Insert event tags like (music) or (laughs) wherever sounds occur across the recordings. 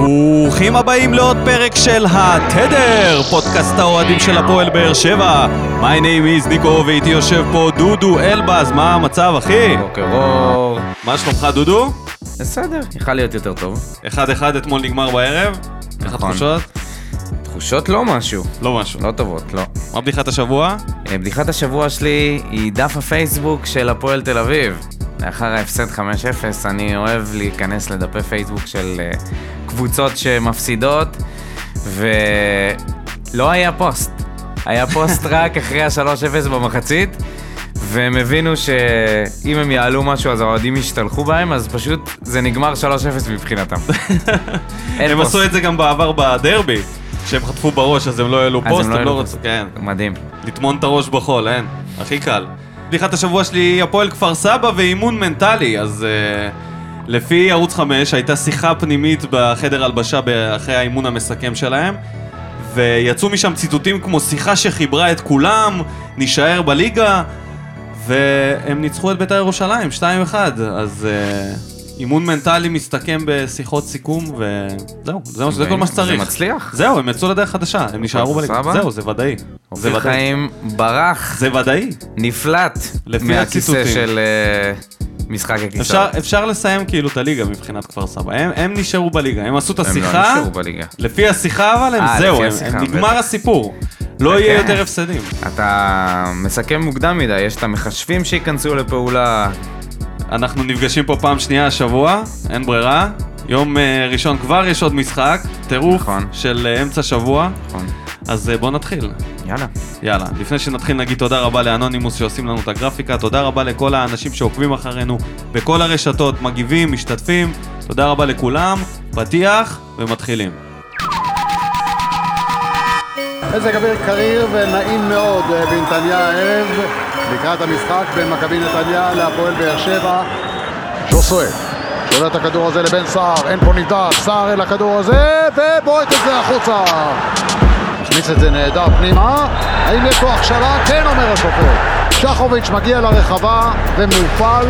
ברוכים הבאים לעוד פרק של התדר, פודקאסט האוהדים של הפועל באר שבע. My name is ניקו ואיתי יושב פה דודו אלבז, מה המצב אחי? בוקר אור. מה שלומך דודו? בסדר, יכל להיות יותר טוב. אחד אחד אתמול נגמר בערב? איך נכון. התחושות? תחושות לא משהו. לא משהו. לא טובות, לא. מה בדיחת השבוע? אה, בדיחת השבוע שלי היא דף הפייסבוק של הפועל תל אביב. לאחר ההפסד 5-0, אני אוהב להיכנס לדפי פייסבוק של אה, קבוצות שמפסידות, ולא היה פוסט. היה פוסט (laughs) רק אחרי ה-3-0 במחצית, והם הבינו שאם הם יעלו משהו אז האוהדים ישתלחו בהם, אז פשוט זה נגמר 3-0 מבחינתם. (laughs) הם פוסט. עשו את זה גם בעבר בדרבי, שהם חטפו בראש אז הם לא העלו הם פוסט, לא הם לא העלו רצו, כן. מדהים. לטמון את הראש בחול, אין. הכי קל. בדיחת השבוע שלי היא הפועל כפר סבא ואימון מנטלי, אז uh, לפי ערוץ 5 הייתה שיחה פנימית בחדר הלבשה אחרי האימון המסכם שלהם, ויצאו משם ציטוטים כמו שיחה שחיברה את כולם, נישאר בליגה, והם ניצחו את בית"ר ירושלים, 2-1, אז uh, אימון מנטלי מסתכם בשיחות סיכום, וזהו, זה, מה- זה כל מה שצריך. זה מצליח. זהו, הם יצאו לדרך חדשה, הם נשארו בליגה. סבא? זהו, זה ודאי. זה ודאי. חיים ברח, זה ודאי. נפלט לפי מהכיסא הציטוטים. של אה, משחק הכיסאות. אפשר, אפשר לסיים כאילו את הליגה מבחינת כפר סבא. הם, הם נשארו בליגה, הם עשו את הם לא השיחה. נשארו בליגה. לפי השיחה אבל הם אה, זהו, הם, השיחה, הם נגמר בטח. הסיפור. לא יהיה כן. יותר הפסדים. אתה מסכם מוקדם מדי, יש את המחשבים שייכנסו לפעולה. אנחנו נפגשים פה פעם שנייה השבוע, אין ברירה. יום אה, ראשון כבר יש עוד משחק, טירוף נכון. של אה, אמצע שבוע. נכון. אז אה, בואו נתחיל. יאללה. יאללה, לפני שנתחיל נגיד תודה רבה לאנונימוס שעושים לנו את הגרפיקה, תודה רבה לכל האנשים שעוקבים אחרינו בכל הרשתות, מגיבים, משתתפים, תודה רבה לכולם, פתיח ומתחילים. מזג אוויר קריר ונעים מאוד אה, בנתניה הערב לקראת המשחק בין מכבי נתניה להפועל באר שבע. ז'וסוי שובר את הכדור הזה לבן סער, אין פה נבדק, סער אל הכדור הזה ובועט את זה החוצה. מכניס את זה נהדר פנימה, האם יש פה הכשרה? כן אומר השופט. שחוביץ' מגיע לרחבה ומופל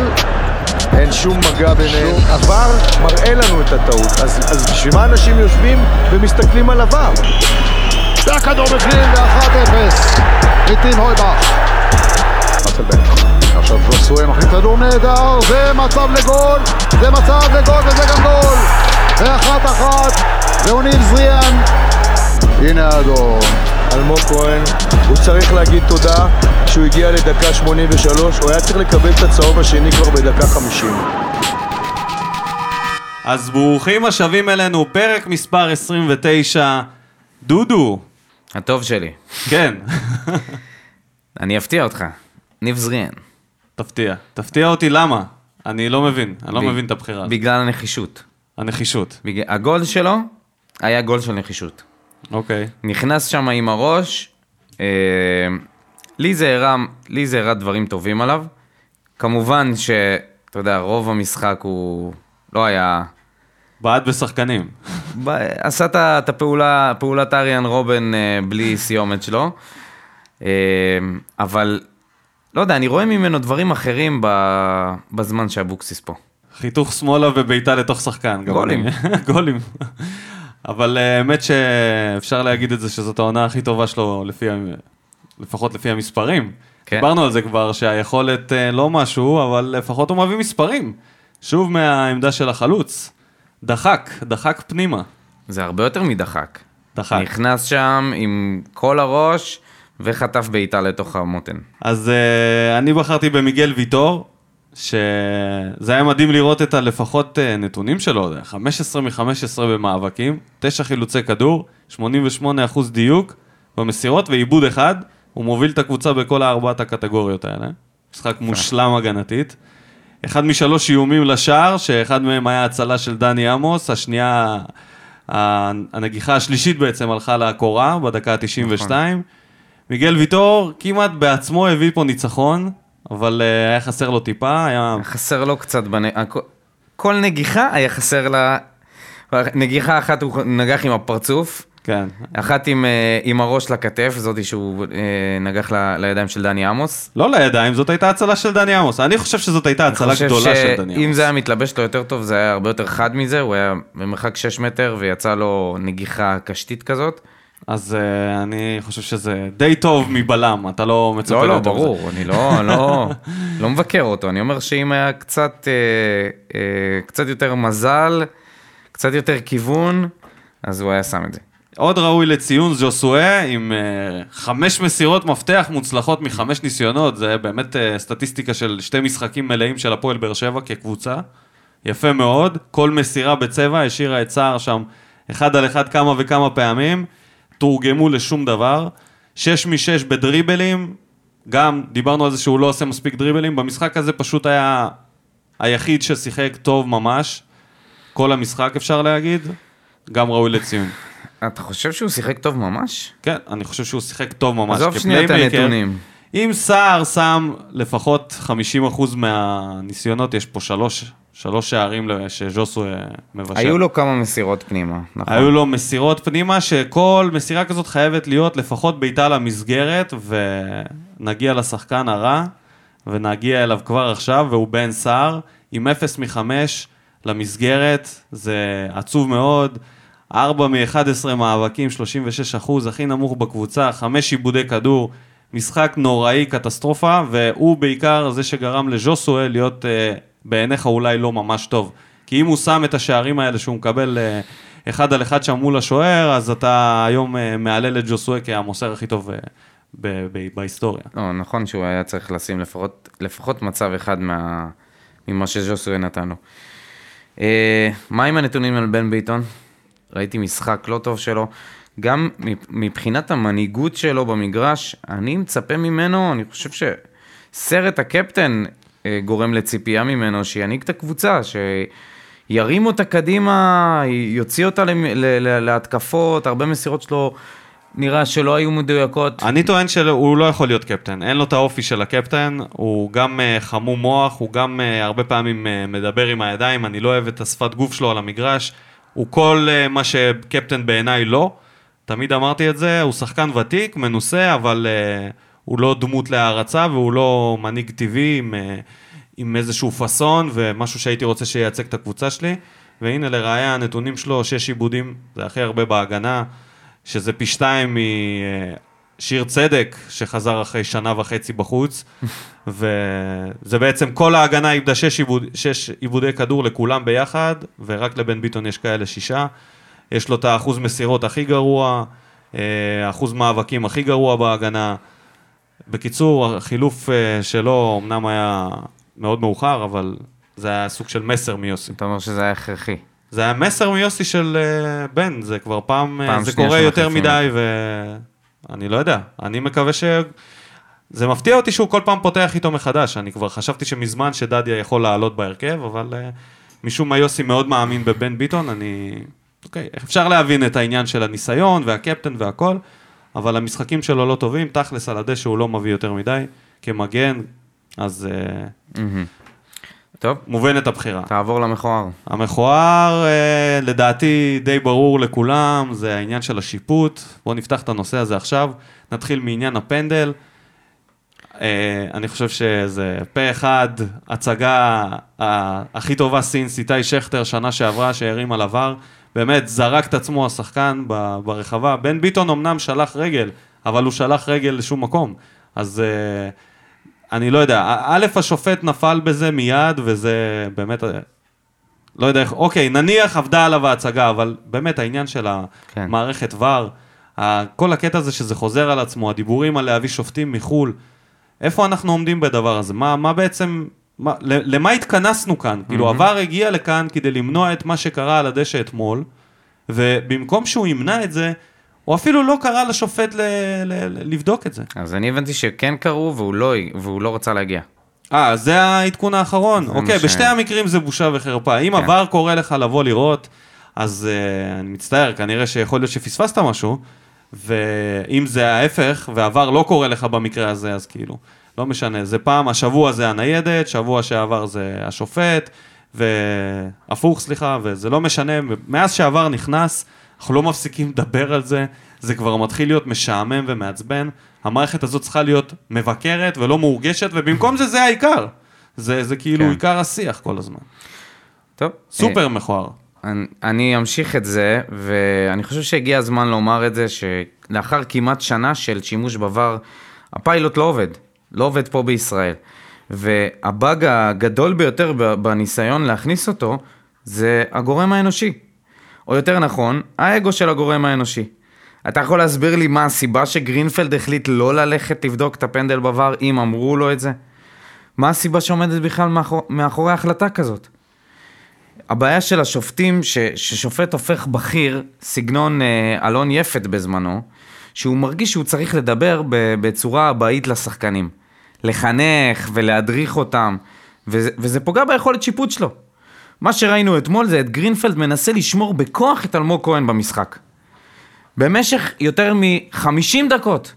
אין שום מגע ביניהם. עבר מראה לנו את הטעות, אז, אז בשביל מה אנשים יושבים ומסתכלים על עבר? והכדור בפנים ו-1-0 מטים הויבך. עכשיו ז'וסוי מחליט כדור נהדר, זה מצב לגול, זה מצב לגול וזה גם גול. ואחת אחת, ואוניל זריאן. הנה האדום. אלמוג כהן, הוא צריך להגיד תודה שהוא הגיע לדקה 83, הוא היה צריך לקבל את הצהוב השני כבר בדקה 50. אז ברוכים השבים אלינו, פרק מספר 29, דודו, הטוב שלי. כן, (laughs) אני אפתיע אותך. ניב זריאן. תפתיע. תפתיע אותי למה? אני לא מבין, אני לא מבין את הבחירה הזאת. בגלל הנחישות. הנחישות, בגלל- הגול שלו היה גול של נחישות. אוקיי. נכנס שם עם הראש, אה, לי זה הראה, לי זה הראה דברים טובים עליו. כמובן שאתה יודע, רוב המשחק הוא לא היה... בעט בשחקנים. ב- עשה את הפעולה, פעולת אריאן רובן אה, בלי סיומת שלו. אה, אבל, לא יודע, אני רואה ממנו דברים אחרים בזמן שאבוקסיס פה. חיתוך שמאלה ובעיטה לתוך שחקן. גולים. (laughs) גולים. אבל אה, האמת שאפשר להגיד את זה שזאת העונה הכי טובה שלו, לפי, לפחות לפי המספרים. כן. דיברנו על זה כבר, שהיכולת אה, לא משהו, אבל לפחות הוא מביא מספרים. שוב מהעמדה של החלוץ. דחק, דחק פנימה. זה הרבה יותר מדחק. דחק. נכנס שם עם כל הראש וחטף בעיטה לתוך המותן. אז uh, אני בחרתי במיגל ויטור, שזה היה מדהים לראות את הלפחות uh, נתונים שלו, זה 15 מ-15 במאבקים, 9 חילוצי כדור, 88% דיוק במסירות ועיבוד אחד, הוא מוביל את הקבוצה בכל ארבעת הקטגוריות האלה. משחק מושלם הגנתית. אחד משלוש איומים לשער, שאחד מהם היה הצלה של דני עמוס, השנייה, הנגיחה השלישית בעצם הלכה לקורה בדקה ה-92. מיגל ויטור כמעט בעצמו הביא פה ניצחון, אבל uh, היה חסר לו טיפה, היה... חסר לו קצת, בנ... כל נגיחה היה חסר לה... נגיחה אחת הוא נגח עם הפרצוף, כן. אחת עם, אה, עם הראש לכתף, זאתי שהוא אה, נגח ל, לידיים של דני עמוס. לא לידיים, זאת הייתה הצלה של דני עמוס. אני חושב שזאת הייתה אני הצלה חושב גדולה של דני שאם עמוס. זה היה מתלבש לו יותר טוב, זה היה הרבה יותר חד מזה, הוא היה במרחק 6 מטר ויצא לו נגיחה קשתית כזאת. אז אה, אני חושב שזה די טוב מבלם, אתה לא מצפה לא, לא. ברור, אני לא, לא, לא מבקר אותו, אני אומר שאם היה קצת, אה, אה, קצת יותר מזל, קצת יותר כיוון, אז הוא היה שם את זה. עוד ראוי לציון ז'וסואה עם אה, חמש מסירות מפתח מוצלחות מחמש ניסיונות, זה באמת אה, סטטיסטיקה של שתי משחקים מלאים של הפועל באר שבע כקבוצה. יפה מאוד, כל מסירה בצבע השאירה את סער שם אחד על אחד כמה וכמה פעמים, תורגמו לשום דבר. שש משש בדריבלים, גם דיברנו על זה שהוא לא עושה מספיק דריבלים, במשחק הזה פשוט היה היחיד ששיחק טוב ממש, כל המשחק אפשר להגיד, גם ראוי לציון. (laughs) אתה חושב שהוא שיחק טוב ממש? כן, אני חושב שהוא שיחק טוב ממש עזוב שנייה את. הנתונים. אם סער שם לפחות 50% מהניסיונות, יש פה שלוש, שלוש שערים שז'וסו אה, מבשל. היו לו כמה מסירות פנימה, נכון. היו לו מסירות פנימה, שכל מסירה כזאת חייבת להיות לפחות בעיטה למסגרת, ונגיע לשחקן הרע, ונגיע אליו כבר עכשיו, והוא בן סער, עם 0 מ-5 למסגרת, זה עצוב מאוד. 4 מ-11 מאבקים, 36 אחוז, הכי נמוך בקבוצה, 5 עיבודי כדור, משחק נוראי, קטסטרופה, והוא בעיקר זה שגרם לז'וסואל להיות אה, בעיניך אולי לא ממש טוב. כי אם הוא שם את השערים האלה שהוא מקבל אה, אחד על אחד שם מול השוער, אז אתה היום אה, מהלל את ג'וסואה כהמוסר הכי טוב אה, ב- ב- בהיסטוריה. לא, נכון שהוא היה צריך לשים לפחות, לפחות מצב אחד מה, ממה שז'וסוי נתן לו. אה, מה עם הנתונים על בן ביטון? ראיתי משחק לא טוב שלו. גם מבחינת המנהיגות שלו במגרש, אני מצפה ממנו, אני חושב שסרט הקפטן גורם לציפייה ממנו, שינהיג את הקבוצה, שירים אותה קדימה, יוציא אותה להתקפות, הרבה מסירות שלו נראה שלא היו מדויקות. אני טוען שהוא לא יכול להיות קפטן, אין לו את האופי של הקפטן, הוא גם אה, חמום מוח, הוא גם אה, הרבה פעמים אה, מדבר עם הידיים, אני לא אוהב את השפת גוף שלו על המגרש, הוא כל מה שקפטן בעיניי לא, תמיד אמרתי את זה, הוא שחקן ותיק, מנוסה, אבל אה, הוא לא דמות להערצה והוא לא מנהיג טבעי עם, אה, עם איזשהו פאסון ומשהו שהייתי רוצה שייצג את הקבוצה שלי, והנה לראיה הנתונים שלו, שש עיבודים, זה הכי הרבה בהגנה. שזה פי שתיים משיר צדק, שחזר אחרי שנה וחצי בחוץ, (laughs) וזה בעצם כל ההגנה איבדה שש, עיבוד, שש עיבודי כדור לכולם ביחד, ורק לבן ביטון יש כאלה שישה. יש לו את האחוז מסירות הכי גרוע, אה, אחוז מאבקים הכי גרוע בהגנה. בקיצור, החילוף אה, שלו אמנם היה מאוד מאוחר, אבל זה היה סוג של מסר מיוסי. אתה אומר שזה היה הכרחי. זה היה מסר מיוסי של uh, בן, זה כבר פעם, פעם פעם זה קורה יותר מדי, ואני לא יודע, אני מקווה ש... זה מפתיע אותי שהוא כל פעם פותח איתו מחדש, אני כבר חשבתי שמזמן שדדיה יכול לעלות בהרכב, אבל uh, משום מה יוסי מאוד מאמין בבן ביטון, אני... אוקיי, אפשר להבין את העניין של הניסיון והקפטן והכל, אבל המשחקים שלו לא טובים, תכלס על הדשא הוא לא מביא יותר מדי, כמגן, אז uh, טוב, מובנת הבחירה. תעבור למכוער. המכוער, אה, לדעתי, די ברור לכולם, זה העניין של השיפוט. בואו נפתח את הנושא הזה עכשיו. נתחיל מעניין הפנדל. אה, אני חושב שזה פה אחד, הצגה הכי טובה סינס איתי שכטר שנה שעברה שהרים על עבר. באמת, זרק את עצמו השחקן ברחבה. בן ביטון אמנם שלח רגל, אבל הוא שלח רגל לשום מקום. אז אה, אני לא יודע, א', השופט נפל בזה מיד, וזה באמת, אה, לא יודע איך, אוקיי, נניח עבדה עליו ההצגה, אבל באמת העניין של כן. המערכת ור, ה- כל הקטע הזה שזה חוזר על עצמו, הדיבורים על להביא שופטים מחו"ל, איפה אנחנו עומדים בדבר הזה? מה, מה בעצם, מה, למה התכנסנו כאן? כאילו, עבר הגיע לכאן כדי למנוע את מה שקרה על הדשא אתמול, ובמקום שהוא ימנע את זה, הוא אפילו לא קרא לשופט ל- ל- ל- לבדוק את זה. אז אני הבנתי שכן קראו והוא לא, והוא לא רצה להגיע. אה, זה העדכון האחרון. זה אוקיי, ש- בשתי המקרים זה בושה וחרפה. אם כן. עבר קורא לך לבוא לראות, אז uh, אני מצטער, כנראה שיכול להיות שפספסת משהו, ואם זה ההפך, ועבר לא קורא לך במקרה הזה, אז כאילו, לא משנה. זה פעם, השבוע זה הניידת, שבוע שעבר זה השופט, והפוך, סליחה, וזה לא משנה, מאז שעבר נכנס, אנחנו לא מפסיקים לדבר על זה, זה כבר מתחיל להיות משעמם ומעצבן. המערכת הזאת צריכה להיות מבקרת ולא מורגשת, ובמקום זה זה העיקר. זה, זה כאילו כן. עיקר השיח כל הזמן. טוב. סופר מכוער. אני- אני אמשיך את זה, ואני חושב שהגיע הזמן לומר את זה, שלאחר כמעט שנה של שימוש בVAR, הפיילוט לא עובד, לא עובד פה בישראל. והבאג הגדול ביותר בניסיון להכניס אותו, זה הגורם האנושי. או יותר נכון, האגו של הגורם האנושי. אתה יכול להסביר לי מה הסיבה שגרינפלד החליט לא ללכת לבדוק את הפנדל בVAR, אם אמרו לו את זה? מה הסיבה שעומדת בכלל מאחור, מאחורי החלטה כזאת? הבעיה של השופטים, ש, ששופט הופך בכיר, סגנון אה, אלון יפת בזמנו, שהוא מרגיש שהוא צריך לדבר בצורה אבאית לשחקנים. לחנך ולהדריך אותם, וזה, וזה פוגע ביכולת שיפוט שלו. מה שראינו אתמול זה את גרינפלד מנסה לשמור בכוח את אלמוג כהן במשחק. במשך יותר מ-50 דקות.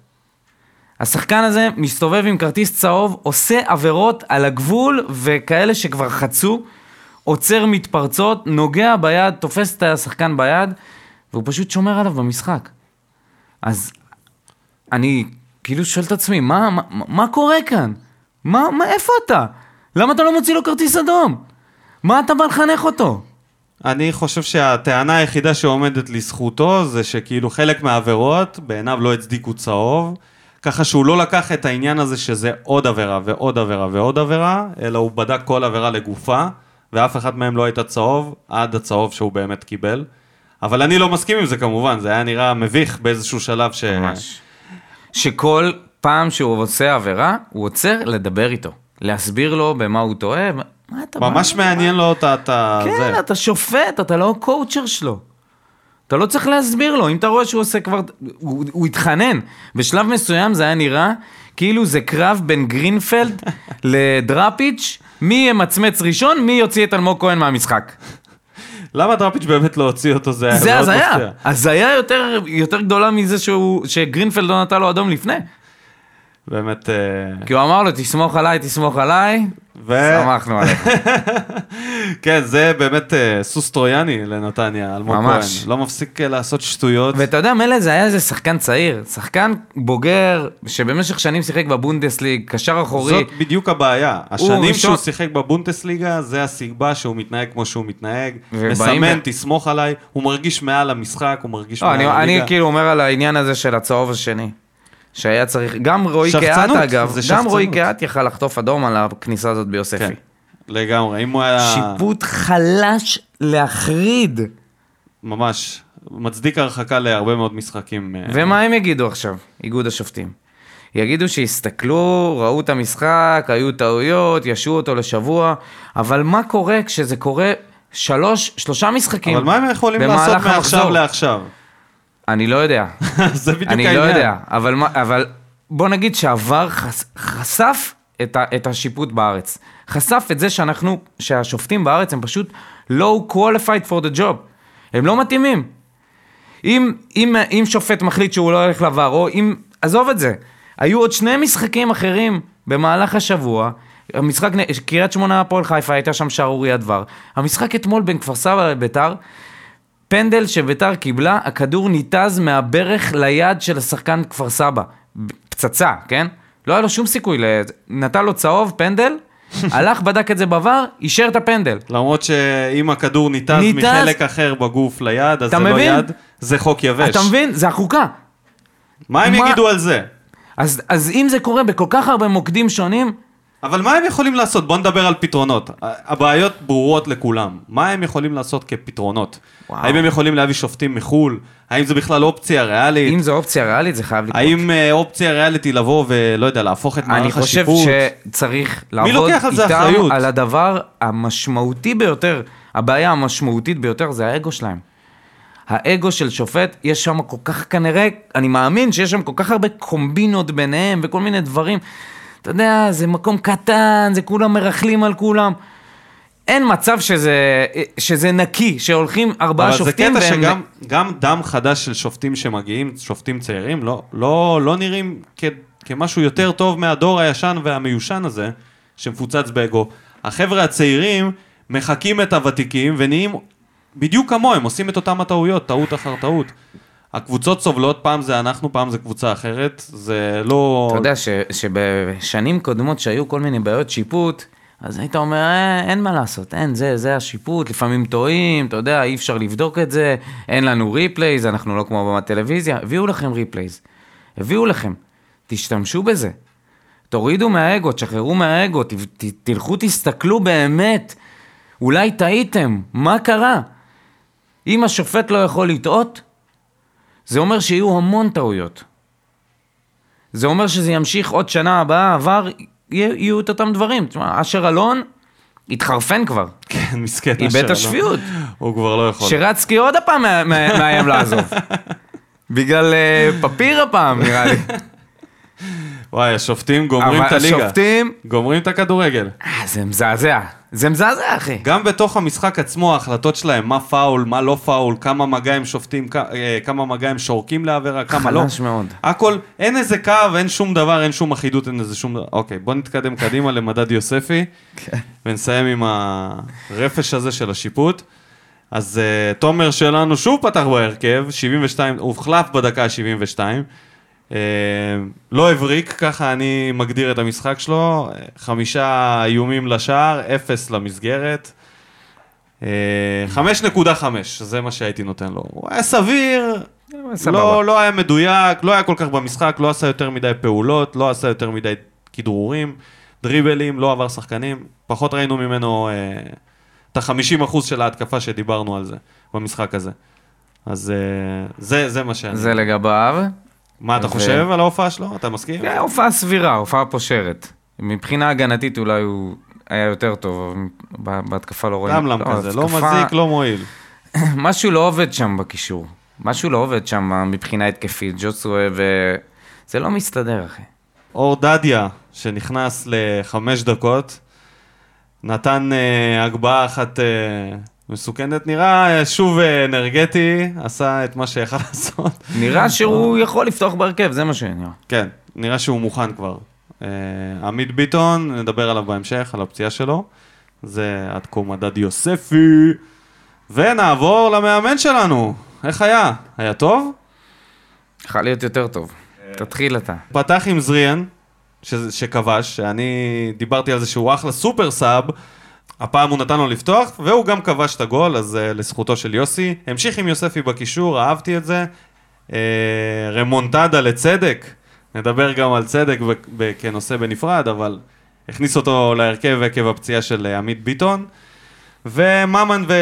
השחקן הזה מסתובב עם כרטיס צהוב, עושה עבירות על הגבול וכאלה שכבר חצו, עוצר מתפרצות, נוגע ביד, תופס את השחקן ביד, והוא פשוט שומר עליו במשחק. אז אני כאילו שואל את עצמי, מה, מה, מה קורה כאן? מה, מה, איפה אתה? למה אתה לא מוציא לו כרטיס אדום? מה אתה בא לחנך אותו? אני חושב שהטענה היחידה שעומדת לזכותו זה שכאילו חלק מהעבירות בעיניו לא הצדיקו צהוב, ככה שהוא לא לקח את העניין הזה שזה עוד עבירה ועוד עבירה ועוד עבירה, אלא הוא בדק כל עבירה לגופה, ואף אחד מהם לא הייתה צהוב, עד הצהוב שהוא באמת קיבל. אבל אני לא מסכים עם זה כמובן, זה היה נראה מביך באיזשהו שלב ש... ממש. שכל פעם שהוא עושה עבירה, הוא עוצר לדבר איתו. להסביר לו במה הוא טועה. מה אתה? ממש מעניין לו את ה... את ה- כן, זה. אתה שופט, אתה לא קואוצ'ר שלו. אתה לא צריך להסביר לו, אם אתה רואה שהוא עושה כבר... הוא, הוא התחנן. בשלב מסוים זה היה נראה כאילו זה קרב בין גרינפלד (laughs) לדראפיץ', מי ימצמץ ראשון, מי יוציא את אלמוג כהן מהמשחק. למה דראפיץ' באמת לא הוציא אותו? זה היה זה מאוד הזיה, מפתיע. הזיה יותר, יותר גדולה מזה שגרינפלד לא נתן לו אדום לפני. באמת... אה, כי הוא אמר לו, תסמוך עליי, תסמוך עליי, ו... שמחנו עליך. (laughs) כן, זה באמת אה, סוס טרויאני לנתניה, אלמוג כהן. ממש. לא מפסיק אה, לעשות שטויות. ואתה יודע, מילא זה היה איזה שחקן צעיר, שחקן בוגר, שבמשך שנים שיחק בבונדסליג, קשר אחורי. זאת בדיוק הבעיה. השנים ראשון- שהוא שיחק בבונטסליגה, זה הסיבה שהוא מתנהג כמו שהוא מתנהג. מסמן, ב- תסמוך עליי, הוא מרגיש מעל המשחק, הוא מרגיש לא, מעל אני, הליגה. אני כאילו אומר על העניין הזה של הצהוב השני. שהיה צריך, גם רועי קהת אגב, גם רועי. קהת יכל לחטוף אדום על הכניסה הזאת ביוספי. כן, לגמרי. אם הוא היה שיפוט חלש להחריד. ממש מצדיק הרחקה להרבה מאוד משחקים. אה, ומה הם יגידו עכשיו, איגוד השופטים? יגידו שהסתכלו, ראו את המשחק, היו טעויות, ישעו אותו לשבוע, אבל מה קורה כשזה קורה שלוש, שלושה משחקים אבל מה הם יכולים במהלך לעשות מעכשיו המחזור? לעכשיו? אני לא יודע. (laughs) זה בדיוק אני העניין. לא יודע, אבל, אבל בוא נגיד שעבר חש, חשף את, ה, את השיפוט בארץ. חשף את זה שאנחנו, שהשופטים בארץ הם פשוט low qualified for the job. הם לא מתאימים. אם, אם, אם שופט מחליט שהוא לא הולך לבר, או אם... עזוב את זה. היו עוד שני משחקים אחרים במהלך השבוע. המשחק, קריית שמונה הפועל חיפה הייתה שם שערוריית דבר. המשחק אתמול בין כפר סבא לביתר, פנדל שביתר קיבלה, הכדור ניתז מהברך ליד של השחקן כפר סבא. פצצה, כן? לא היה לו שום סיכוי, נתן לו צהוב, פנדל, (laughs) הלך, בדק את זה בVAR, אישר את הפנדל. למרות שאם הכדור ניתז ניתז- מחלק אחר בגוף ליד, אז זה לא מבין? יד, זה חוק יבש. אתה מבין? זה החוקה. מה הם מה- יגידו על זה? אז, אז אם זה קורה בכל כך הרבה מוקדים שונים, אבל מה הם יכולים לעשות? בוא נדבר על פתרונות. הבעיות ברורות לכולם. מה הם יכולים לעשות כפתרונות? וואו. האם הם יכולים להביא שופטים מחו"ל? האם זו בכלל אופציה ריאלית? אם זו אופציה ריאלית, זה חייב לקרות. האם אה, אופציה ריאלית היא לבוא ולא יודע, להפוך את אני מערך חושב השיפוט? שצריך לעבוד על זה איתם אחריות? על הדבר המשמעותי ביותר, הבעיה המשמעותית ביותר זה האגו שלהם. האגו של שופט, יש שם כל כך כנראה, אני מאמין שיש שם כל כך הרבה קומבינות ביניהם וכל מיני דברים. אתה יודע, זה מקום קטן, זה כולם מרכלים על כולם. אין מצב שזה, שזה נקי, שהולכים ארבעה אבל זה שופטים קטע והם... שגם גם דם חדש של שופטים שמגיעים, שופטים צעירים, לא, לא, לא נראים כ, כמשהו יותר טוב מהדור הישן והמיושן הזה, שמפוצץ באגו. החבר'ה הצעירים מחקים את הוותיקים ונהיים בדיוק כמוהם, עושים את אותם הטעויות, טעות אחר טעות. הקבוצות סובלות, פעם זה אנחנו, פעם זה קבוצה אחרת, זה לא... אתה יודע ש, שבשנים קודמות שהיו כל מיני בעיות שיפוט, אז היית אומר, אה, אין מה לעשות, אין, זה, זה השיפוט, לפעמים טועים, אתה יודע, אי אפשר לבדוק את זה, אין לנו replays, אנחנו לא כמו בטלוויזיה, הביאו לכם replays, הביאו לכם, תשתמשו בזה. תורידו מהאגו, תשחררו מהאגו, ת, ת, תלכו תסתכלו באמת, אולי טעיתם, מה קרה? אם השופט לא יכול לטעות, זה אומר שיהיו המון טעויות. זה אומר שזה ימשיך עוד שנה הבאה, עבר, יהיו את אותם דברים. תשמע, אשר אלון התחרפן כבר. כן, מסכן. איבד את השפיות. הוא כבר לא יכול. שרצקי עוד הפעם מאיים לעזוב. (laughs) בגלל אה, פפיר הפעם, נראה לי. (laughs) וואי, השופטים גומרים את הליגה. השופטים... גומרים את הכדורגל. אה, זה מזעזע. זה מזעזע, אחי. גם בתוך המשחק עצמו, ההחלטות שלהם, מה פאול, מה לא פאול, כמה מגע הם שופטים, אה, כמה מגע הם שורקים לעבירה, כמה לא. חלש מאוד. הכל, אין איזה קו, אין שום דבר, אין שום אחידות, אין איזה שום דבר. אוקיי, בוא נתקדם קדימה למדד יוספי, כן. ונסיים עם הרפש הזה של השיפוט. אז uh, תומר שלנו שוב פתח בהרכב, 72, הוחלף בדקה ה-72. Uh, לא הבריק, ככה אני מגדיר את המשחק שלו, חמישה איומים לשער, אפס למסגרת. Uh, 5.5, זה מה שהייתי נותן לו. הוא היה סביר, לא, לא היה מדויק, לא היה כל כך במשחק, לא עשה יותר מדי פעולות, לא עשה יותר מדי כדרורים, דריבלים, לא עבר שחקנים, פחות ראינו ממנו uh, את ה-50% של ההתקפה שדיברנו על זה במשחק הזה. אז uh, זה, זה מה שאני... זה לגביו. מה אתה חושב על ההופעה שלו? אתה מסכים? כן, הופעה סבירה, הופעה פושרת. מבחינה הגנתית אולי הוא היה יותר טוב, בהתקפה לא רואים. למלם כזה, לא מזיק, לא מועיל. (laughs) משהו לא עובד שם בקישור. משהו לא עובד שם מבחינה התקפית, ג'וסווה ו... זה לא מסתדר, אחי. אור דדיה, שנכנס לחמש דקות, נתן uh, הגבהה אחת uh, מסוכנת, נראה uh, שוב אנרגטי, עשה את מה שיכל (laughs) לעשות. נראה שהוא יכול לפתוח בהרכב, זה מה שנראה. כן, נראה שהוא מוכן כבר. עמית ביטון, נדבר עליו בהמשך, על הפציעה שלו. זה עד כה מדד יוספי. ונעבור למאמן שלנו. איך היה? היה טוב? יכול להיות יותר טוב. תתחיל אתה. פתח עם זריאן, ש... שכבש, שאני דיברתי על זה שהוא אחלה סופר סאב, הפעם הוא נתן לו לפתוח, והוא גם כבש את הגול, אז uh, לזכותו של יוסי. המשיך עם יוספי בקישור, אהבתי את זה. Uh, רמונטדה לצדק, נדבר גם על צדק. כנושא בנפרד, אבל הכניס אותו להרכב עקב הפציעה של uh, עמית ביטון. וממן ו...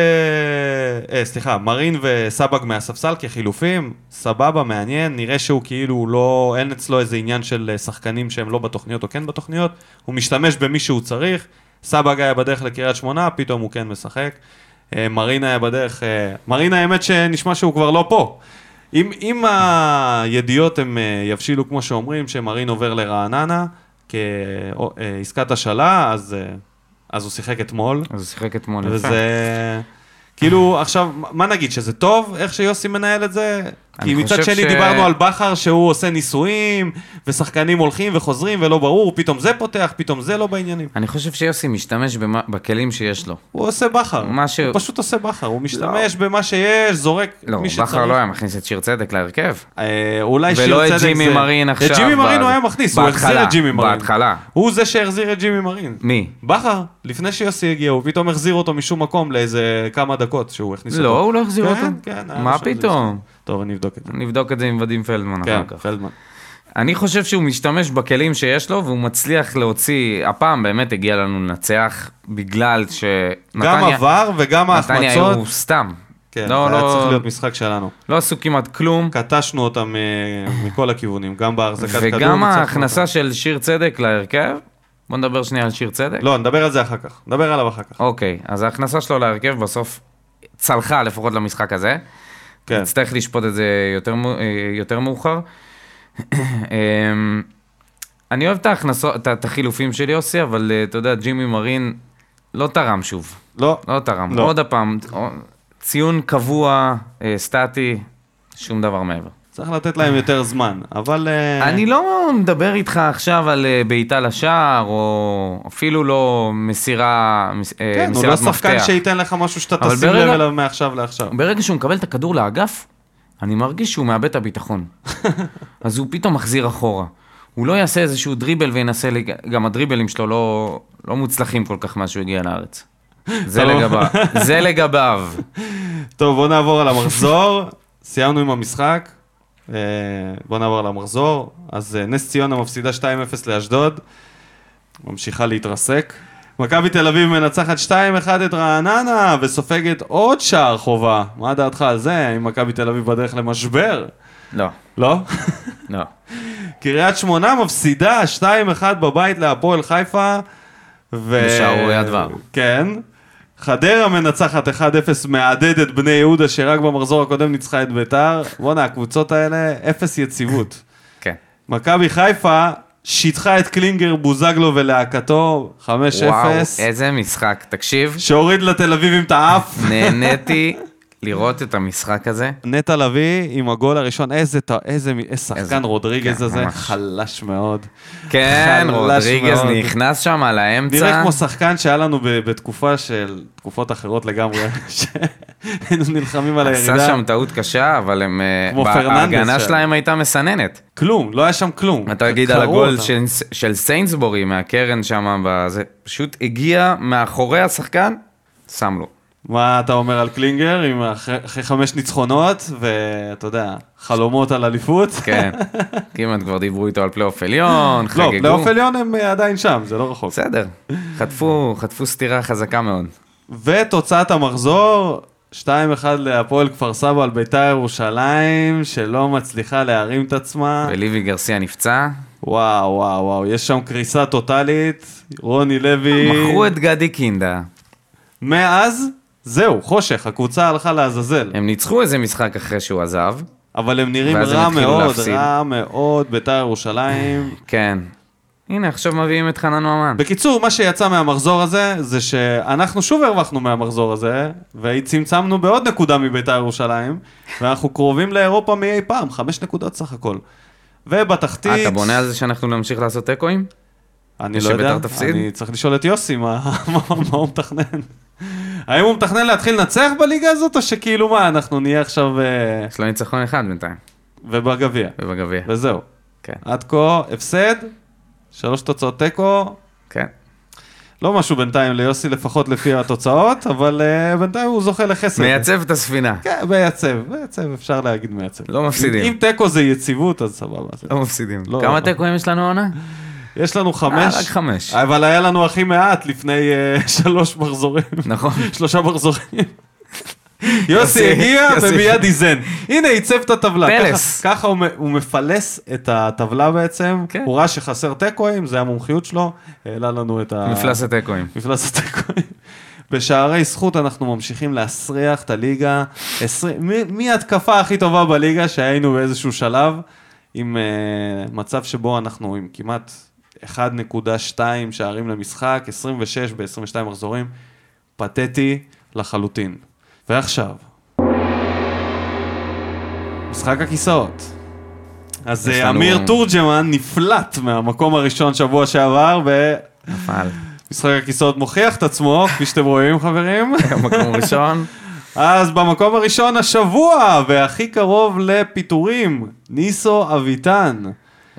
אה, סליחה, מרין וסבג מהספסל כחילופים, סבבה, מעניין, נראה שהוא כאילו לא, אין אצלו איזה עניין של שחקנים שהם לא בתוכניות או כן בתוכניות, הוא משתמש במי שהוא צריך, סבג היה בדרך לקריית שמונה, פתאום הוא כן משחק, אה, מרין היה בדרך, אה, מרין האמת שנשמע שהוא כבר לא פה. אם, אם הידיעות הם אה, יבשילו כמו שאומרים, שמרין עובר לרעננה כעסקת השאלה, אז... אז הוא שיחק אתמול. אז הוא שיחק אתמול. וזה... כאילו, עכשיו, מה נגיד, שזה טוב איך שיוסי מנהל את זה? כי מצד שני ש- דיברנו על בכר שהוא עושה ניסויים, ושחקנים הולכים וחוזרים ולא ברור, פתאום זה פותח, פתאום זה לא בעניינים. אני חושב שיוסי משתמש במה, בכלים שיש לו. הוא עושה בכר, ש- הוא פשוט עושה בכר, הוא משתמש במה שיש, זורק לא, מי שצריך. בכר לא היה מכניס את שיר צדק להרכב. אה, אולי שיר ולא את צדק ג'ימי זה- מרין עכשיו. את ג'ימי מרין הוא היה מכניס, הוא החזיר בהתחלה, את ג'ימי מרין. בהתחלה. הוא זה שהחזיר את ג'ימי מרין. מי? בכר, לפני שיוסי הגיע, הוא פתאום החזיר אותו משום מקום לאיזה כמה דקות שהוא הכניס אותו. לא, הוא לא החזיר כן, אותו. כן, היה מה פתאום? טוב, אני אבדוק את זה. נבדוק את זה עם ודים פלדמן כן, אחר כך. פלדמן. אני חושב שהוא משתמש בכלים שיש לו, והוא מצליח להוציא, הפעם באמת הגיע לנו לנצח, בגלל שנתניה... גם עבר וגם נתניה ההחמצות. היו סתם. כן, לא, זה היה לא- צריך להיות משחק שלנו. לא עשו כמעט כלום. קטשנו אותם אה, מכל הכיוונים, גם בהחזקת כדור. וגם ההכנסה אותם. של שיר צדק להרכב, בוא נדבר שנייה על שיר צדק. לא, נדבר על זה אחר כך. נדבר עליו אחר כך. אוקיי, אז ההכנסה שלו להרכב בסוף צלחה לפחות למשחק הזה. כן. נצטרך לשפוט את זה יותר, אה, יותר מאוחר. אמ, אני אוהב את ההכנסות, את- את החילופים של יוסי, אבל אה, אתה יודע, ג'ימי מרין לא תרם שוב. לא, לא תרם. לא. עוד הפעם, ציון קבוע, אה, סטטי, שום דבר מעבר. צריך לתת להם יותר זמן, אבל... אה, אני לא מדבר איתך עכשיו על אה, בעיטה לשער, או אפילו לא מסירה, מס- אה, כן, הוא מסירת לא מפתח. שחקן שייתן לך משהו שאתה תשים לב ברגע- אליו מעכשיו לעכשיו. ברגע שהוא מקבל את הכדור לאגף, אני מרגיש שהוא מאבד את הביטחון. (laughs) אז הוא פתאום מחזיר אחורה. הוא לא יעשה איזשהו דריבל וינסה. גם הדריבלים שלו לא, לא מוצלחים כל כך מאז שהוא הגיע לארץ. זה. לגביו. זה לגביו. (laughs) טוב, בוא נעבור על המחזור. (laughs) סיימנו עם המשחק. אה, בוא נעבור על המחזור. אז אה, נס ציונה מפסידה 2-0 לאשדוד. ממשיכה להתרסק. מכבי תל אביב מנצחת 2-1 את רעננה וסופגת עוד שער חובה. מה דעתך על זה? האם מכבי תל אביב בדרך למשבר? לא, לא? לא. (laughs) קריית שמונה מפסידה 2-1 בבית להפועל חיפה. ו... בשערוריית דבר. כן. חדרה מנצחת 1-0 מהדהדת בני יהודה שרק במחזור הקודם ניצחה את ביתר. בואנה, הקבוצות האלה, אפס יציבות. (laughs) כן. מכבי חיפה שיטחה את קלינגר, בוזגלו ולהקתו 5-0. וואו, איזה משחק. תקשיב, שהוריד לתל אביבים את האף. נהניתי (laughs) לראות את המשחק הזה. נטע לביא עם הגול הראשון, איזה, איזה, איזה שחקן רודריגז כן, הזה, ממש. חלש מאוד. כן, חלש רודריגז מאוד. נכנס שם לאמצע. נראה כמו שחקן שהיה לנו בתקופה של, תקופות אחרות לגמרי, (laughs) שהיינו נלחמים על עשה הירידה. שם טעות קשה, אבל הם... אה, כמו פרננדס ההגנה שם. שלהם הייתה מסננת. כלום, לא היה שם כלום. אתה תגיד על הגול. של, של סיינסבורי מהקרן שם, בזה, פשוט הגיע מאחורי השחקן, שם לו. מה אתה אומר על קלינגר, עם אחרי, אחרי חמש ניצחונות, ואתה יודע, חלומות על אליפות? כן, (laughs) כמעט כבר דיברו איתו על פלייאוף עליון, לא, חגגו. פלייאוף עליון הם אה, עדיין שם, זה לא רחוק. בסדר, חטפו, חטפו סטירה חזקה מאוד. ותוצאת המחזור, 2-1 להפועל כפר סבא על ביתר ירושלים, שלא מצליחה להרים את עצמה. וליבי גרסיה נפצע, וואו, וואו, וואו, יש שם קריסה טוטאלית. רוני לוי... מכרו את גדי קינדה. מאז, זהו, חושך, הקבוצה הלכה לעזאזל. הם ניצחו איזה משחק אחרי שהוא עזב, אבל הם נראים הם רע התחילו מאוד, להפסיד. רע מאוד, ביתר ירושלים. (laughs) כן. הנה, עכשיו מביאים את חנן ממן. בקיצור, מה שיצא מהמחזור הזה, זה שאנחנו שוב הרווחנו מהמחזור הזה, וצמצמנו בעוד נקודה מביתר ירושלים, (laughs) ואנחנו קרובים לאירופה מאי פעם, חמש נקודות סך הכל. ובתחתית... אה, אתה בונה על זה שאנחנו נמשיך לעשות תיקואים? אני לא יודע, תפסיד? אני צריך לשאול את יוסי (laughs) מה, מה, הוא מתכנן. האם הוא מתכנן להתחיל לנצח בליגה הזאת, או שכאילו מה, אנחנו נהיה עכשיו... אה, יש לו ניצחון אחד בינתיים, ובגביע, ובגביע. וזהו. כן, עד כה, הפסד, שלוש תוצאות תיקו, כן. לא משהו בינתיים ליוסי, לפחות לפי התוצאות, (laughs) אבל uh, בינתיים הוא זוכה לחסד. מייצב את הספינה. כן, מייצב, מייצב, אפשר להגיד מייצב. לא מפסידים. אם תיקו זה יציבות, אז סבבה. לא מפסידים. לא. כמה תיקואים יש לנו עונה? יש לנו חמש. אה, רק חמש. אבל היה לנו הכי מעט לפני uh, (laughs) שלוש מחזורים. נכון. (laughs) שלושה מחזורים. (laughs) יוסי הגיע. ומיד איזן. הנה, עיצב את הטבלה. פלס. ככה- ככה הוא מפלס את הטבלה בעצם. כן. הוא ראה שחסר תיקואים, זה המומחיות שלו. העלה לנו את ה... מפלס התיקואים. מפלס התיקואים. בשערי זכות אנחנו ממשיכים להסריח את הליגה. עשרים- מ- מההתקפה הכי טובה בליגה, שהיינו באיזשהו שלב, עם uh, מצב שבו אנחנו עם כמעט 1.2 שערים למשחק, 26 ב-22 מחזורים, פתטי לחלוטין. ועכשיו, משחק הכיסאות. אז אה, לנו- אמיר תורג'מן נפלט מהמקום הראשון שבוע שעבר, ו... נפל. משחק הכיסאות מוכיח את עצמו, כפי שאתם רואים חברים. (laughs) מקום ראשון. אז במקום הראשון השבוע, והכי קרוב לפיטורים, ניסו אביטן.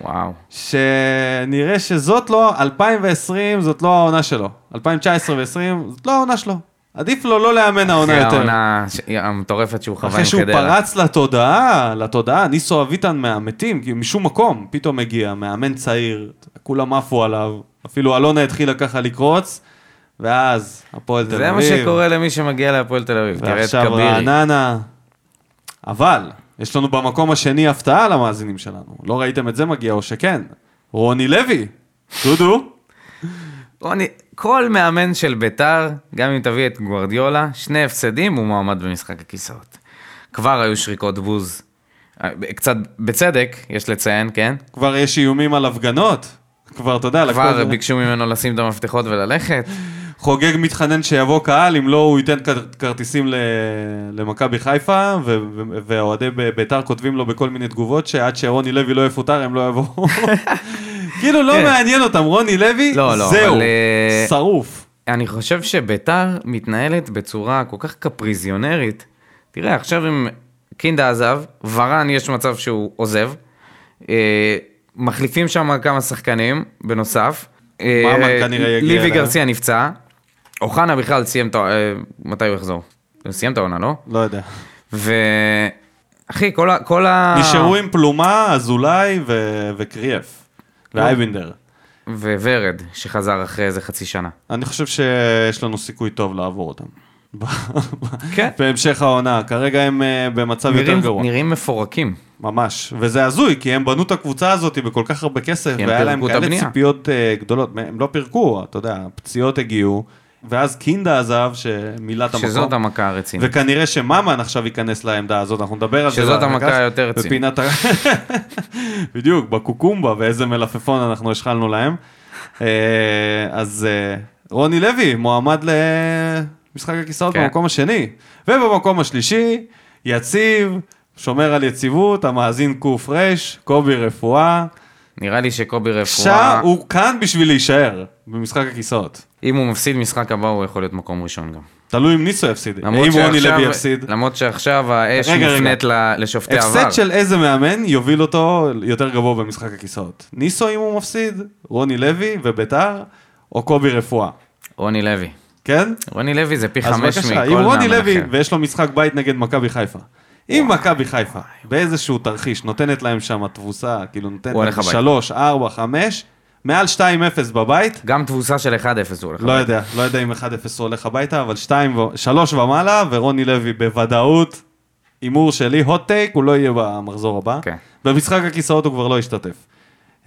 וואו. שנראה שזאת לא, 2020 זאת לא העונה שלו. 2019 ו-2020 זאת לא העונה שלו. עדיף לו לא לאמן העונה אחרי יותר. העונה ש- המטורפת שהוא חווה אחרי עם שהוא חדרה. פרץ לתודעה, לתודעה, ניסו אביטן מהמתים, כי משום מקום פתאום מגיע, מאמן צעיר, כולם עפו עליו, אפילו אלונה התחילה ככה לקרוץ, ואז הפועל תל אביב. זה מה שקורה למי שמגיע להפועל תל אביב. תראה את ועכשיו כבירי. רעננה. אבל, יש לנו במקום השני הפתעה למאזינים שלנו. לא ראיתם את זה מגיע, או שכן. רוני לוי. דודו. רוני, כל מאמן של ביתר, גם אם תביא את גוורדיולה, שני הפסדים הוא מועמד במשחק הכיסאות. כבר היו שריקות בוז. אה, קצת בצדק, יש לציין, כן? כבר יש איומים על הפגנות. כבר, אתה יודע, כבר. ביקשו ממנו לשים את המפתחות וללכת. חוגג מתחנן שיבוא קהל, אם לא הוא ייתן כר- כרטיסים למכבי חיפה, ו- ו- ואוהדי ב- בית"ר כותבים לו בכל מיני תגובות שעד שרוני לוי לא יפוטר הם לא יבואו. (laughs) כאילו לא כן. מעניין אותם, רוני לוי, לא, לא, זהו, אבל, אה, שרוף. אני חושב שביתר מתנהלת בצורה כל כך קפריזיונרית. תראה, עכשיו אם קינדה עזב, ורן יש מצב שהוא עוזב. אה, מחליפים שם כמה שחקנים בנוסף. אה, ממן כנראה יגיע ליבי. גרסיה נפצע. אוחנה בכלל סיים את ה... אה, מתי הוא יחזור? הוא סיים את העונה, לא? לא יודע. ו... אחי, כל ה... כל ה... נשארו עם פלומה, אזולאי ו- וקריאף. ואייבינדר. וורד, שחזר אחרי איזה חצי שנה. אני חושב שיש לנו סיכוי טוב לעבור אותם. (laughs) כן. בהמשך העונה, כרגע הם אה, במצב יותר נראים, גרוע. נראים מפורקים. ממש. וזה הזוי, כי הם בנו את הקבוצה הזאת בכל כך הרבה כסף, והיה להם כאלה הבנייה. ציפיות אה, גדולות. הם לא פירקו, אתה יודע, פציעות הגיעו, ואז קינדה עזב, שמילא את המקום. שזאת המכה הרצינית. וכנראה שממן עכשיו ייכנס לעמדה הזאת, אנחנו נדבר על זה. שזאת המכה היותר רצינית. בפינת. (laughs) בדיוק, בקוקומבה, ואיזה מלפפון אנחנו השחלנו להם. אה, אז אה, רוני לוי, מועמד למשחק הכיסאות כן. במקום השני. ובמקום השלישי, יציב, שומר על יציבות, המאזין רש, קובי רפואה. נראה לי שקובי רפואה, שעה, הוא כאן בשביל להישאר במשחק הכיסאות. אם הוא מפסיד משחק הבא, הוא יכול להיות מקום ראשון גם. תלוי אם ניסו יפסיד. אם רוני שעכשיו- לוי יפסיד. למרות שעכשיו האש. מופנית לשופטי עבר. הפסד של איזה מאמן יוביל אותו יותר גבוה במשחק הכיסאות? ניסו אם הוא מפסיד, רוני לוי וביתר, או קובי רפואה, רוני לוי. כן? רוני לוי זה פי חמש מכל אם רוני מאמן לוי אחר. ויש לו משחק בית נגד מכבי חיפה, אם מכבי חיפה באיזשהו תרחיש נותנת להם שם תבוסה, כאילו נותנת להם. 3, 4, 5, מעל 2-0 בבית, גם תבוסה של 1-0 הוא הולך. לא הביתה. יודע, לא יודע אם 1-0 הוא הולך הביתה, אבל 2 ו... 3 ומעלה, ורוני לוי בוודאות, הימור שלי, הוט טייק, הוא לא יהיה במחזור הבא. כן. במשחק הכיסאות הוא כבר לא ישתתף.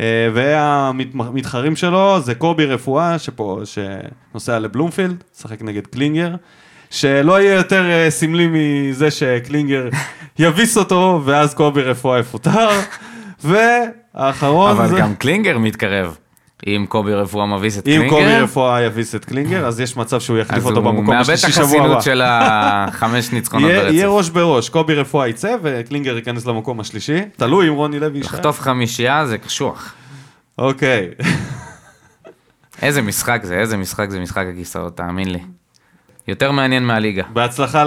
אה, והמתחרים שלו זה קובי רפואה, שפה, שנוסע לבלומפילד, משחק נגד קלינגר, שלא יהיה יותר אה, סמלי מזה שקלינגר (laughs) יביס אותו, ואז קובי רפואה יפוטר. והאחרון אבל זה... גם קלינגר מתקרב. אם קובי רפואה מביס את אם קלינגר, קובי רפואה יביס את קלינגר, אז יש מצב שהוא יחליף אז אותו הוא במקום מאבד את השלישי שבוע הבא. החסינות של החמש ניצחונות יהיה יהיה ברצף. ראש בראש, קובי רפואה יצא וקלינגר ייכנס למקום השלישי. תלוי אם רוני לוי יישאר. לחטוף חמישייה זה קשוח. אוקיי. איזה משחק זה, איזה משחק זה משחק הכיסאות, תאמין לי. יותר מעניין מהליגה, בהצלחה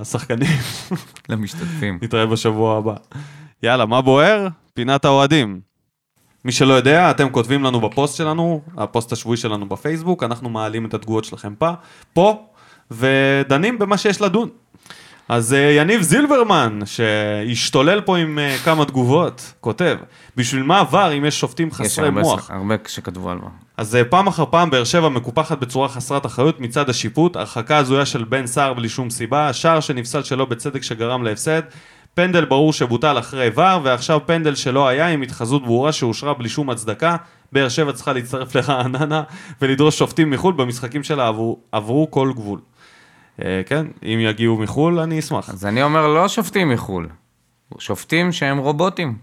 לשחקנים. (laughs) למשתתפים. נתראה בשבוע הבא. יאללה, מה בוער? פינת האוהדים. מי שלא יודע, אתם כותבים לנו בפוסט שלנו, הפוסט השבועי שלנו בפייסבוק, אנחנו מעלים את התגובות שלכם פה, פה ודנים במה שיש לדון. אז אה, יניב זילברמן, שהשתולל פה עם אה, כמה תגובות, כותב, בשביל מה עבר אם יש שופטים יש חסרי הרבה מוח? ש- הרבה שכתבו על מה. אז אה, פעם אחר פעם באר שבע מקופחת בצורה חסרת אחריות מצד השיפוט, הרחקה הזויה של בן סער בלי שום סיבה, שער שנפסל שלא בצדק שגרם להפסד, פנדל ברור שבוטל אחרי ור, ועכשיו פנדל שלא היה עם התחזות ברורה שאושרה בלי שום הצדקה. באר שבע צריכה להצטרף (laughs) לרעננה ולדרוש שופטים מחו"ל במשחקים שלה עברו, עברו כל גבול. אה, כן, אם יגיעו מחו"ל אני אשמח. אז אני אומר, לא שופטים מחו"ל. שופטים שהם רובוטים.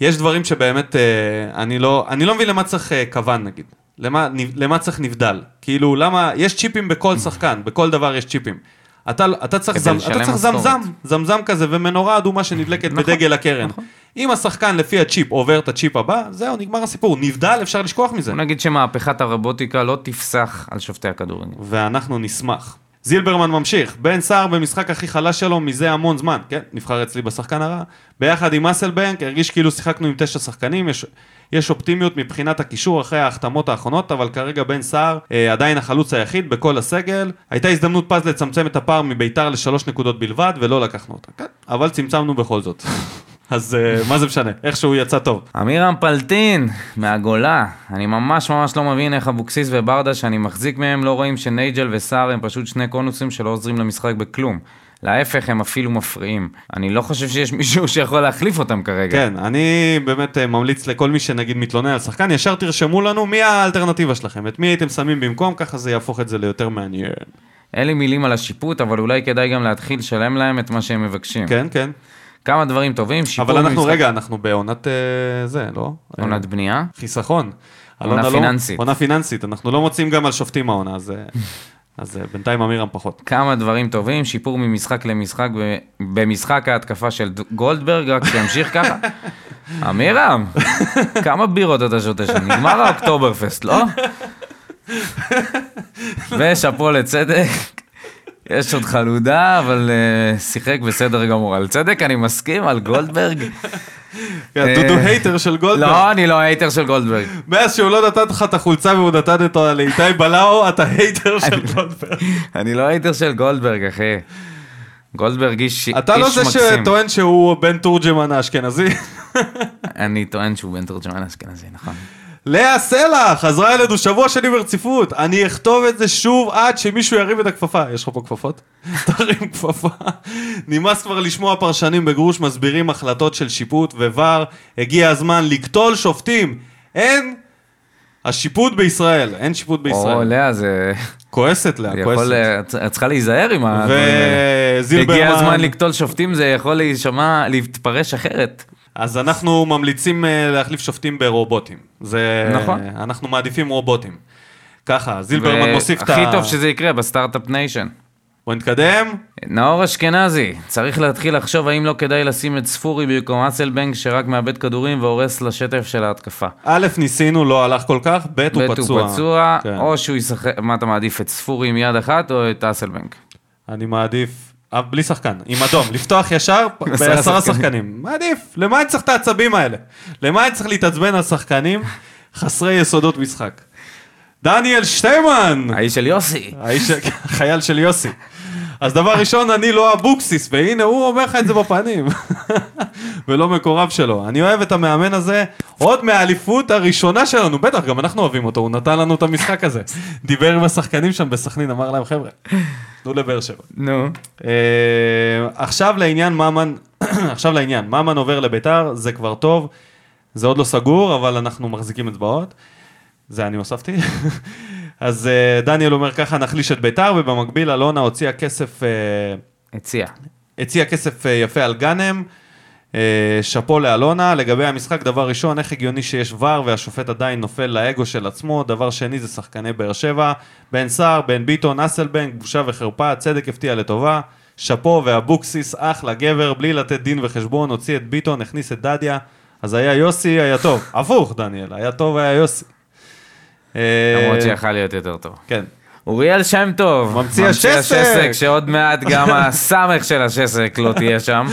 יש דברים שבאמת, אה, אני לא, אני לא מבין למה צריך אה, כוון נגיד. למה, למה צריך נבדל? כאילו, למה, יש צ'יפים בכל שחקן, בכל דבר יש צ'יפים. אתה, אתה צריך, זמ, אתה צריך. זמזם, זמזם כזה ומנורה אדומה שנדלקת נכון, בדגל הקרן. אם השחקן לפי הצ'יפ עובר את הצ'יפ הבא, זהו, נגמר הסיפור. נבדל, אפשר לשכוח מזה. נגיד שמהפכת הרובוטיקה לא תפסח על שופטי הכדורגל. ואנחנו נשמח. זילברמן ממשיך, בן סער במשחק הכי חלש שלו מזה המון זמן, כן, נבחר אצלי בשחקן הרע. ביחד עם אסלבנק, הרגיש כאילו שיחקנו עם תשע שחקנים, יש, יש אופטימיות מבחינת הקישור אחרי ההחתמות האחרונות, אבל כרגע בן סער אה, עדיין החלוץ היחיד בכל הסגל. הייתה הזדמנות פז לצמצם את הפער מביתר לשלוש נקודות בלבד, ולא לקחנו אותה, כן, אבל צמצמנו בכל זאת. (laughs) אז אה, מה זה משנה, איכשהו יצא טוב. אמירם פלטין, מהגולה. אני ממש ממש לא מבין איך אבוקסיס וברדה שאני מחזיק מהם לא רואים שנייג'ל וסער הם פשוט שני קונוסים שלא עוזרים למשחק בכלום. להפך, הם אפילו מפריעים. אני לא חושב שיש מישהו שיכול להחליף אותם כרגע. כן, אני באמת אה, ממליץ לכל מי שנגיד מתלונן על שחקן, ישר תרשמו לנו מי האלטרנטיבה שלכם, את מי הייתם שמים במקום, ככה זה יהפוך את זה ליותר מעניין. אין לי מילים על השיפוט, אבל אולי כדאי גם להתחיל לשלם להם את מה שהם מבקשים. כן, כן. כמה דברים טובים, שיפור אבל אנחנו, במשחק- רגע, אנחנו בעונת אה, זה, לא? עונת בנייה. חיסכון. אלונה לא- פיננסית. עונה פיננסית, אנחנו לא מוצאים גם על שופטים העונה, אז, אה, (laughs) אז אה, בינתיים אמירם פחות. כמה דברים טובים, שיפור ממשחק למשחק במשחק ההתקפה של גולדברג, רק שימשיך ככה. (laughs) אמירם, כמה בירות אתה שותה שם? נגמר האוקטוברפסט, לא? (laughs) ושאפו לצדק, יש עוד חלודה, אבל אה, שיחק בסדר גמור. על צדק אני מסכים, על גולדברג. (laughs) כן, דודו אה, hater של גולדברג. לא, אני לא הייטר של גולדברג. מאז שהוא לא נתן לך את החולצה והוא נתן אותה לאיתי בלאו, אתה hater של גולדברג. (laughs) אני לא hater של גולדברג, אחי. גולדברג איש איש אתה לא זה מקסים. שטוען שהוא בן תורג'מן האשכנזי. אני טוען שהוא בן תורג'מן אשכנזי, נכון. לאה סלע חזרה אלינו שבוע שני ברציפות. אני אכתוב את זה שוב עד שמישהו ירים את הכפפה. יש לך פה כפפות? (laughs) תרים כפפה. נמאס כבר לשמוע פרשנים בגרוש מסבירים החלטות של שיפוט וVAR. הגיע הזמן לקטול שופטים. אין השיפוט בישראל. אין שיפוט או, בישראל. לאה, זה... כועסת לאה, זה יכול... כועסת. את- צריכה להיזהר עם האלה. וזילברמן... הגיע הזמן לקטול שופטים, זה יכול להישמע, להתפרש אחרת. אז אנחנו ממליצים אה, להחליף שופטים ברובוטים. זה... נכון. אנחנו מעדיפים רובוטים. ככה, זילברמן מוסיף את ה... הכי טוב שזה יקרה ב start-up nation. בוא נתקדם. נאור אשכנזי, צריך להתחיל לחשוב האם לא כדאי לשים את ספורי במקום אסלבנק שרק מאבד כדורים והורס לשטף של ההתקפה. א', ניסינו, לא הלך כל כך, ב', הוא ב' פצוע. הוא פצוע, כן. או שהוא ישחק, מה אתה מעדיף, את ספורי עם יד אחת או את אסלבנק? אני מעדיף, בלי שחקן, עם אדום, (laughs) לפתוח ישר (laughs) עשרה בעשרה שחקנים. שחקנים. מעדיף, למה אני צריך את העצבים האלה? למה אני צריך להתעצבן על שחקנים חסרי יסודות משחק? דניאל שטיימן! האיש של יוסי. האיש, החייל (laughs) של יוסי. אז דבר ראשון, אני לא אבוקסיס, והנה הוא אומר לך את זה בפנים. ולא מקורב שלו. אני אוהב את המאמן הזה עוד מהאליפות הראשונה שלנו, בטח, גם אנחנו אוהבים אותו, הוא נתן לנו את המשחק הזה. (laughs) דיבר עם השחקנים שם בסכנין, אמר להם, חבר'ה, תנו לבאר שבע. נו. אה, עכשיו לעניין ממן, (clears throat) עכשיו לעניין, ממן עובר לביתר, זה כבר טוב, זה עוד לא סגור, אבל אנחנו מחזיקים אצבעות. זה אני הוספתי. (laughs) אז אה, דניאל אומר ככה, נחליש את ביתר, ובמקביל אלונה הוציאה כסף, אה, הציע. הציעה כסף יפה על גאנם. אה, שאפו לאלונה, לגבי המשחק, דבר ראשון, איך הגיוני שיש ור והשופט עדיין נופל לאגו של עצמו, דבר שני זה שחקני באר שבע, בן סער, בן ביטון, אסלבנק, בושה וחרפה, צדק הפתיע לטובה, שאפו ואבוקסיס, אחלה גבר, בלי לתת דין וחשבון, הוציא את ביטון, הכניס את דדיה, אז היה יוסי, היה טוב, הפוך דניאל, היה טוב, היה יוסי. אה, למרות שיכל להיות יותר טוב. כן. אוריאל שם טוב. ממציא השסק. שעוד מעט גם הסמך של השסק לא תהיה שם.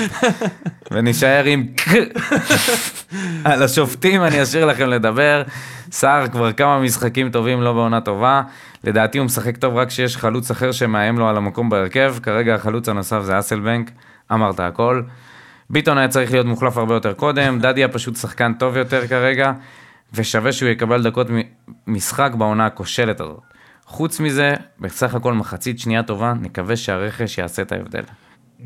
ונישאר עם על השופטים אני אשאיר לכם לדבר. סער כבר כמה משחקים טובים לא בעונה טובה. לדעתי הוא משחק טוב רק כשיש חלוץ אחר שמאיים לו על המקום בהרכב. כרגע החלוץ הנוסף זה אסלבנק. אמרת הכל. ביטון היה צריך להיות מוחלף הרבה יותר קודם. דדיה פשוט שחקן טוב יותר כרגע. ושווה שהוא יקבל דקות משחק בעונה הכושלת הזאת. חוץ מזה, בסך הכל מחצית שנייה טובה, נקווה שהרכש יעשה את ההבדל.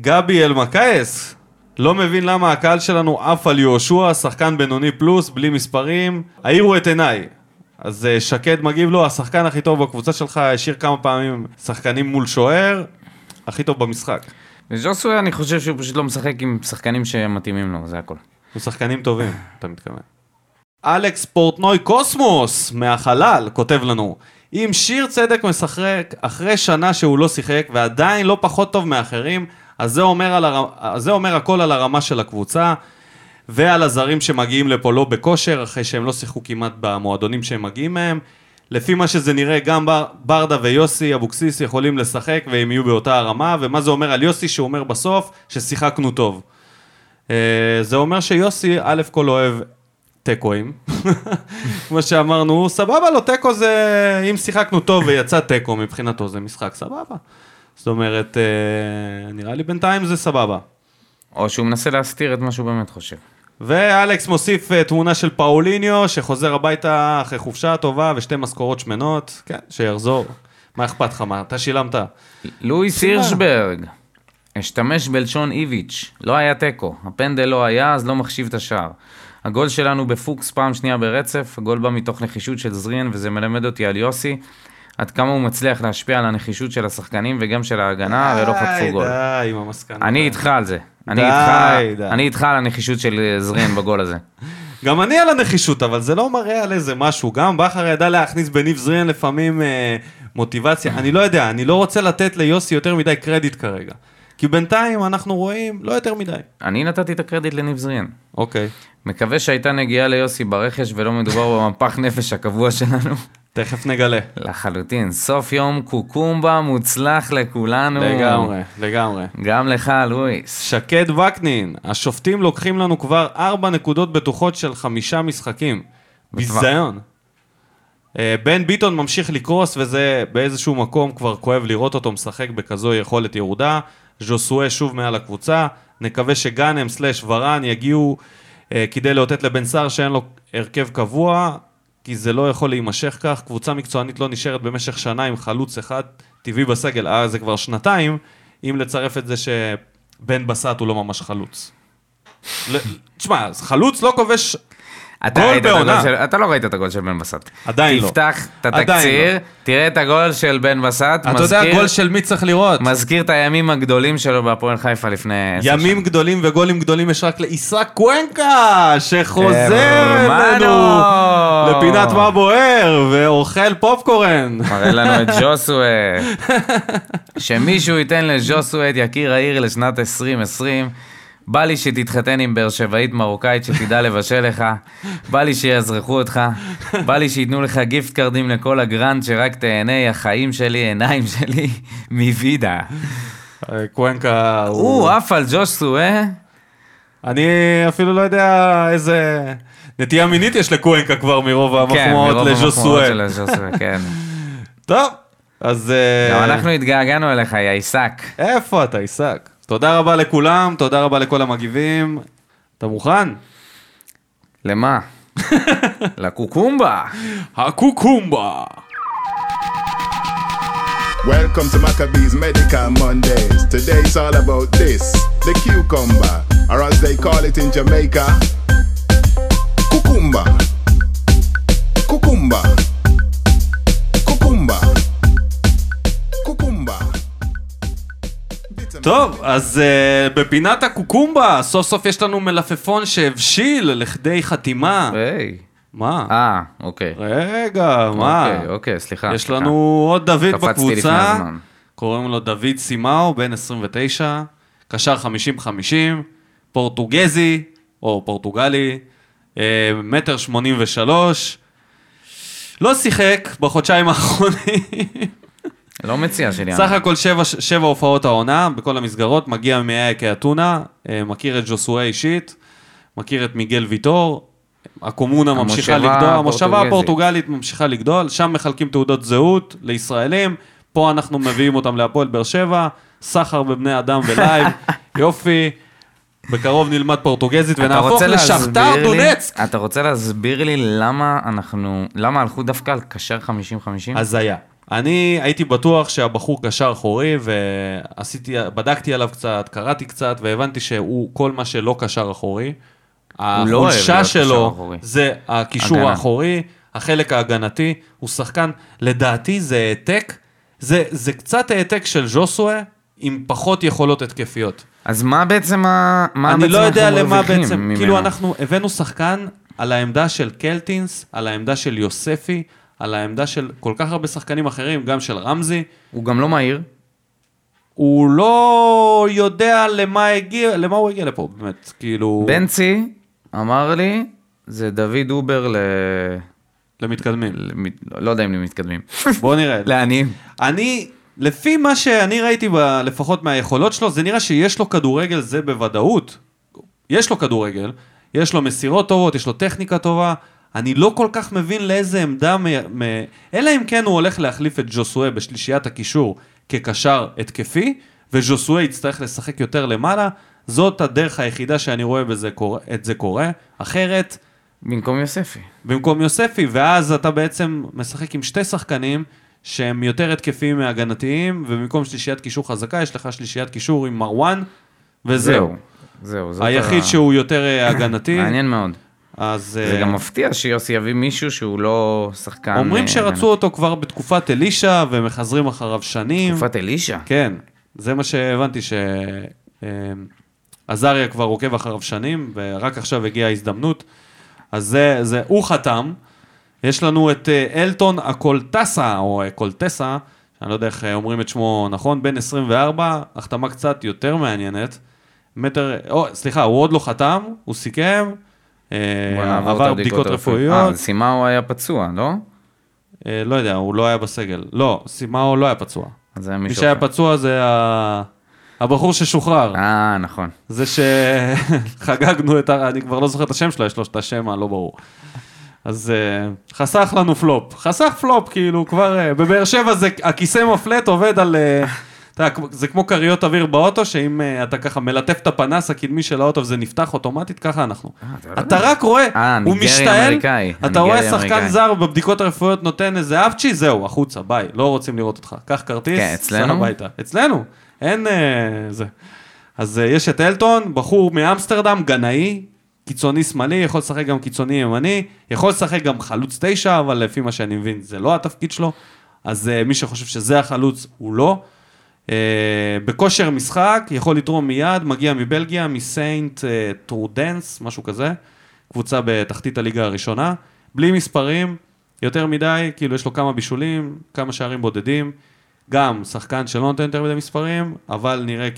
גבי אלמקייס, לא מבין למה הקהל שלנו עף על יהושע, שחקן בינוני פלוס, בלי מספרים, העירו את עיניי. אז אה, שקד מגיב לו, השחקן הכי טוב בקבוצה שלך, השאיר כמה פעמים שחקנים מול שוער, הכי טוב במשחק. וז'וסווה, אני חושב שהוא פשוט לא משחק עם שחקנים שמתאימים לו, זה הכל. הוא שחקנים טובים, אתה מתכוון. אלכס פורטנוי קוסמוס, מהחלל, כותב לנו, אם שיר צדק משחק אחרי שנה שהוא לא שיחק ועדיין לא פחות טוב מאחרים, אז זה אומר, על הר... אז זה אומר הכל על הרמה של הקבוצה ועל הזרים שמגיעים לפה לא בכושר, אחרי שהם לא שיחקו כמעט במועדונים שהם מגיעים מהם. לפי מה שזה נראה, גם בר... ברדה ויוסי אבוקסיס יכולים לשחק והם יהיו באותה הרמה, ומה זה אומר על יוסי שהוא אומר בסוף ששיחקנו טוב. אה, זה אומר שיוסי, א' כל אוהב תיקואים. כמו שאמרנו, סבבה לו, תיקו זה... אם שיחקנו טוב ויצא תיקו מבחינתו זה משחק סבבה. זאת אומרת, אה, נראה לי בינתיים זה סבבה. או שהוא מנסה להסתיר את מה שהוא באמת חושב. ואלכס מוסיף אה, תמונה של פאוליניו, שחוזר הביתה אחרי חופשה טובה ושתי משכורות שמנות. כן, שיחזור. מה אכפת לך? מה, אתה שילמת? לואיס הירשברג, אשתמש בלשון איביץ', לא היה תיקו, הפנדל לא היה, אז לא מחשיב את השער. הגול שלנו בפוקס פעם שנייה ברצף, הגול בא מתוך נחישות של זריאן, וזה מלמד אותי על יוסי, עד כמה הוא מצליח להשפיע על הנחישות של השחקנים וגם של ההגנה, ולא חטפו גול. די, עם המסקנות. אני איתך על זה. אני די, איתך, די. אני איתך על הנחישות של אה, זריאן בגול הזה. (laughs) גם אני על הנחישות, אבל זה לא מראה על איזה משהו. גם בכר ידע להכניס בניב זריאן לפעמים אה, מוטיבציה. אני לא יודע, אני לא רוצה לתת ליוסי יותר מדי קרדיט כרגע. כי בינתיים אנחנו רואים לא יותר מדי. אני נתתי את הקרדיט לניב זריאן. אוקיי, מקווה שהייתה נגיעה ליוסי ברכש ולא מדובר במפח נפש הקבוע שלנו. תכף נגלה. לחלוטין. סוף יום קוקומבה מוצלח לכולנו. לגמרי, לגמרי. גם לך, לואיס. שקד וקנין, השופטים לוקחים לנו כבר ארבע נקודות בטוחות של חמישה משחקים. ביזיון. אה, בן ביטון ממשיך לקרוס, וזה באיזשהו מקום כבר כואב לראות אותו משחק בכזו יכולת ירודה. ז'וסואה שוב מעל הקבוצה. נקווה שגאנם סלאש ורן יגיעו אה, כדי לאותת לבן סער שאין לו הרכב קבוע, כי זה לא יכול להימשך כך. קבוצה מקצוענית לא נשארת במשך שנה עם חלוץ אחד טבעי בסגל, אה, זה כבר שנתיים, אם לצרף את זה שבן בסט הוא לא ממש חלוץ. תשמע, חלוץ לא כובש גול בעונה. של- אתה לא ראית את הגול של בן בסט. עדיין לא. תפתח את עדיין התקציר, לא. תראה את הגול של בן בסט, אתה יודע גול של מי צריך לראות? מזכיר את הימים הגדולים שלו בהפועל חיפה לפני עשר ימים גדולים וגולים גדולים יש רק לעיסק קוונקה, שחוזר הרמנו. אלינו לפינת מה בוער, ואוכל פופקורן. מראה לנו את (laughs) ז'וסווה. שמישהו ייתן לז'וסווה את יקיר העיר לשנת 2020. בא לי שתתחתן עם באר שבעית מרוקאית שתדע לבשל לך. בא לי שיאזרחו אותך. בא לי שייתנו לך גיפט קארדים לכל הגרנד שרק תהנה, החיים שלי, עיניים שלי, (laughs) מווידה. קוונקה הוא... הוא עף על ג'וסווה. אני אפילו לא יודע איזה נטייה מינית יש לקוונקה כבר מרוב כן, המחמאות מרוב המחמאות לז'וסואל. של הז'וסווה, כן. (laughs) טוב, אז... אה, גם אנחנו התגעגענו אליך, יא עיסק. איפה אתה, עיסק? תודה רבה לכולם, תודה רבה לכל המגיבים. אתה מוכן? למה? לקוקומבה. הקוקומבה. Welcome to Maccabees Medical Mondays. Today's all about this the cucumber, or as they call it in Jamaica. Cucumba. טוב, אז uh, בפינת הקוקומבה, סוף סוף יש לנו מלפפון שהבשיל לכדי חתימה. היי. מה? אה, אוקיי. רגע, מה? אוקיי, אוקיי, סליחה. יש סליחה. לנו עוד דוד בקבוצה. קוראים לו דוד סימאו, בן 29, קשר 50-50, פורטוגזי, או פורטוגלי, אה, מטר 83, לא שיחק בחודשיים האחרונים. לא מציע שלי. סך הכל שבע, שבע הופעות העונה בכל המסגרות, מגיע מאייקי אתונה, אה, מכיר את ג'וסואה אישית, מכיר את מיגל ויטור, הקומונה ממשיכה לגדול, המושבה. הפורטוגלית ממשיכה לגדול, שם מחלקים תעודות זהות לישראלים, פה אנחנו מביאים אותם להפועל באר שבע, סחר בבני אדם ולייב, (laughs) יופי, בקרוב נלמד פורטוגזית ונהפוך לשכתר דונצק. אתה רוצה להסביר לי למה אנחנו, למה הלכו דווקא על קשר 50-50? הזיה. אני הייתי בטוח שהבחור קשר אחורי, ועשיתי, בדקתי עליו קצת, קראתי קצת, והבנתי שהוא כל מה שלא קשר אחורי. לא החולשה קשר שלו. זה הקישור הגנה. האחורי, החלק ההגנתי, הוא שחקן, לדעתי זה העתק, זה, זה קצת העתק של ז'וסואה עם פחות יכולות התקפיות. אז מה בעצם ה... מה אני בעצם לא יודע למה בעצם, ממנו? כאילו אנחנו הבאנו שחקן על העמדה של קלטינס, על העמדה של יוספי, על העמדה של כל כך הרבה שחקנים אחרים, גם של רמזי. הוא גם לא מהיר. הוא לא יודע למה הגיע, למה הוא הגיע לפה, באמת, כאילו, בנצי אמר לי, זה דוד אובר ל... למתקדמים. למ- לא יודע אם למתקדמים. בוא נראה. (laughs) לעניים. אני, לפי מה שאני ראיתי, ב, לפחות מהיכולות שלו, זה נראה שיש לו כדורגל, זה בוודאות. יש לו כדורגל, יש לו מסירות טובות, יש לו טכניקה טובה. אני לא כל כך מבין לאיזה עמדה, מ, מ, אלא אם כן הוא הולך להחליף את ג'וסואה בשלישיית הקישור כקשר התקפי, וג'וסואה יצטרך לשחק יותר למעלה. זאת הדרך היחידה שאני רואה בזה, קורה- את זה קורה. אחרת, במקום יוספי. במקום יוספי, ואז אתה בעצם משחק עם שתי שחקנים שהם יותר התקפיים מהגנתיים, ובמקום שלישיית קישור חזקה, יש לך שלישיית קישור עם מרואן, וזהו. זהו. זאת היחיד ה- שהוא יותר אה, הגנתי, מעניין מאוד. אז זה אה, גם מפתיע שיוסי יביא מישהו שהוא לא שחקן... אומרים אה, שרצו אותו כבר בתקופת אלישע, ומחזרים אחריו שנים. תקופת אלישע. כן, זה מה שהבנתי, שעזריה כבר עוקב אחריו שנים, ורק עכשיו הגיעה ההזדמנות. אז זה, זה, הוא חתם. יש לנו את אה, אלטון אקולטסה, או אקולטסה, שאני לא יודע איך אה, אומרים את שמו נכון, בן 24, החתמה קצת יותר מעניינת. מטר, או, סליחה, הוא עוד לא חתם, הוא סיכם, אה, עבר בדיקות רפואיות. אה, סימאו היה פצוע, לא? אה, לא יודע, הוא לא היה בסגל. לא, סימאו לא היה פצוע. מי שהיה. פצוע זה. הבחור ששוחרר. אה, נכון. זה שחגגנו את ה... אני כבר לא זוכר את השם שלו, יש לו את השם הלא ברור. אז uh, חסך לנו פלופ. חסך פלופ, כאילו, כבר... Uh, בבאר שבע זה... הכיסא מפלט עובד על... Uh, אתה יודע, זה כמו כריות אוויר באוטו, שאם uh, אתה ככה מלטף את הפנס הקדמי של האוטו וזה נפתח אוטומטית, ככה אנחנו. אתה לא אתה רק רואה, אה, הוא משתעל. אתה רואה שחקן. זר בבדיקות הרפואיות נותן איזה אפצ'י, זהו, החוצה, ביי, לא רוצים לראות אותך. קח כרטיס, כן? סע הביתה. אצלנו, אין אה, זה. אז אה, יש את אלטון, בחור מאמסטרדם, גנאי, קיצוני שמאלי, יכול לשחק גם קיצוני ימני, יכול לשחק גם חלוץ תשע, אבל לפי מה שאני מבין זה לא התפקיד שלו, אז אה, מי שחושב שזה החלוץ, הוא לא. אה, בכושר משחק, יכול לתרום מיד, מגיע מבלגיה, מסיינט אה, טרודנס, משהו כזה, קבוצה בתחתית הליגה הראשונה, בלי מספרים, יותר מדי, כאילו יש לו כמה בישולים, כמה שערים בודדים, גם שחקן שלא נותן יותר מדי מספרים, אבל נראה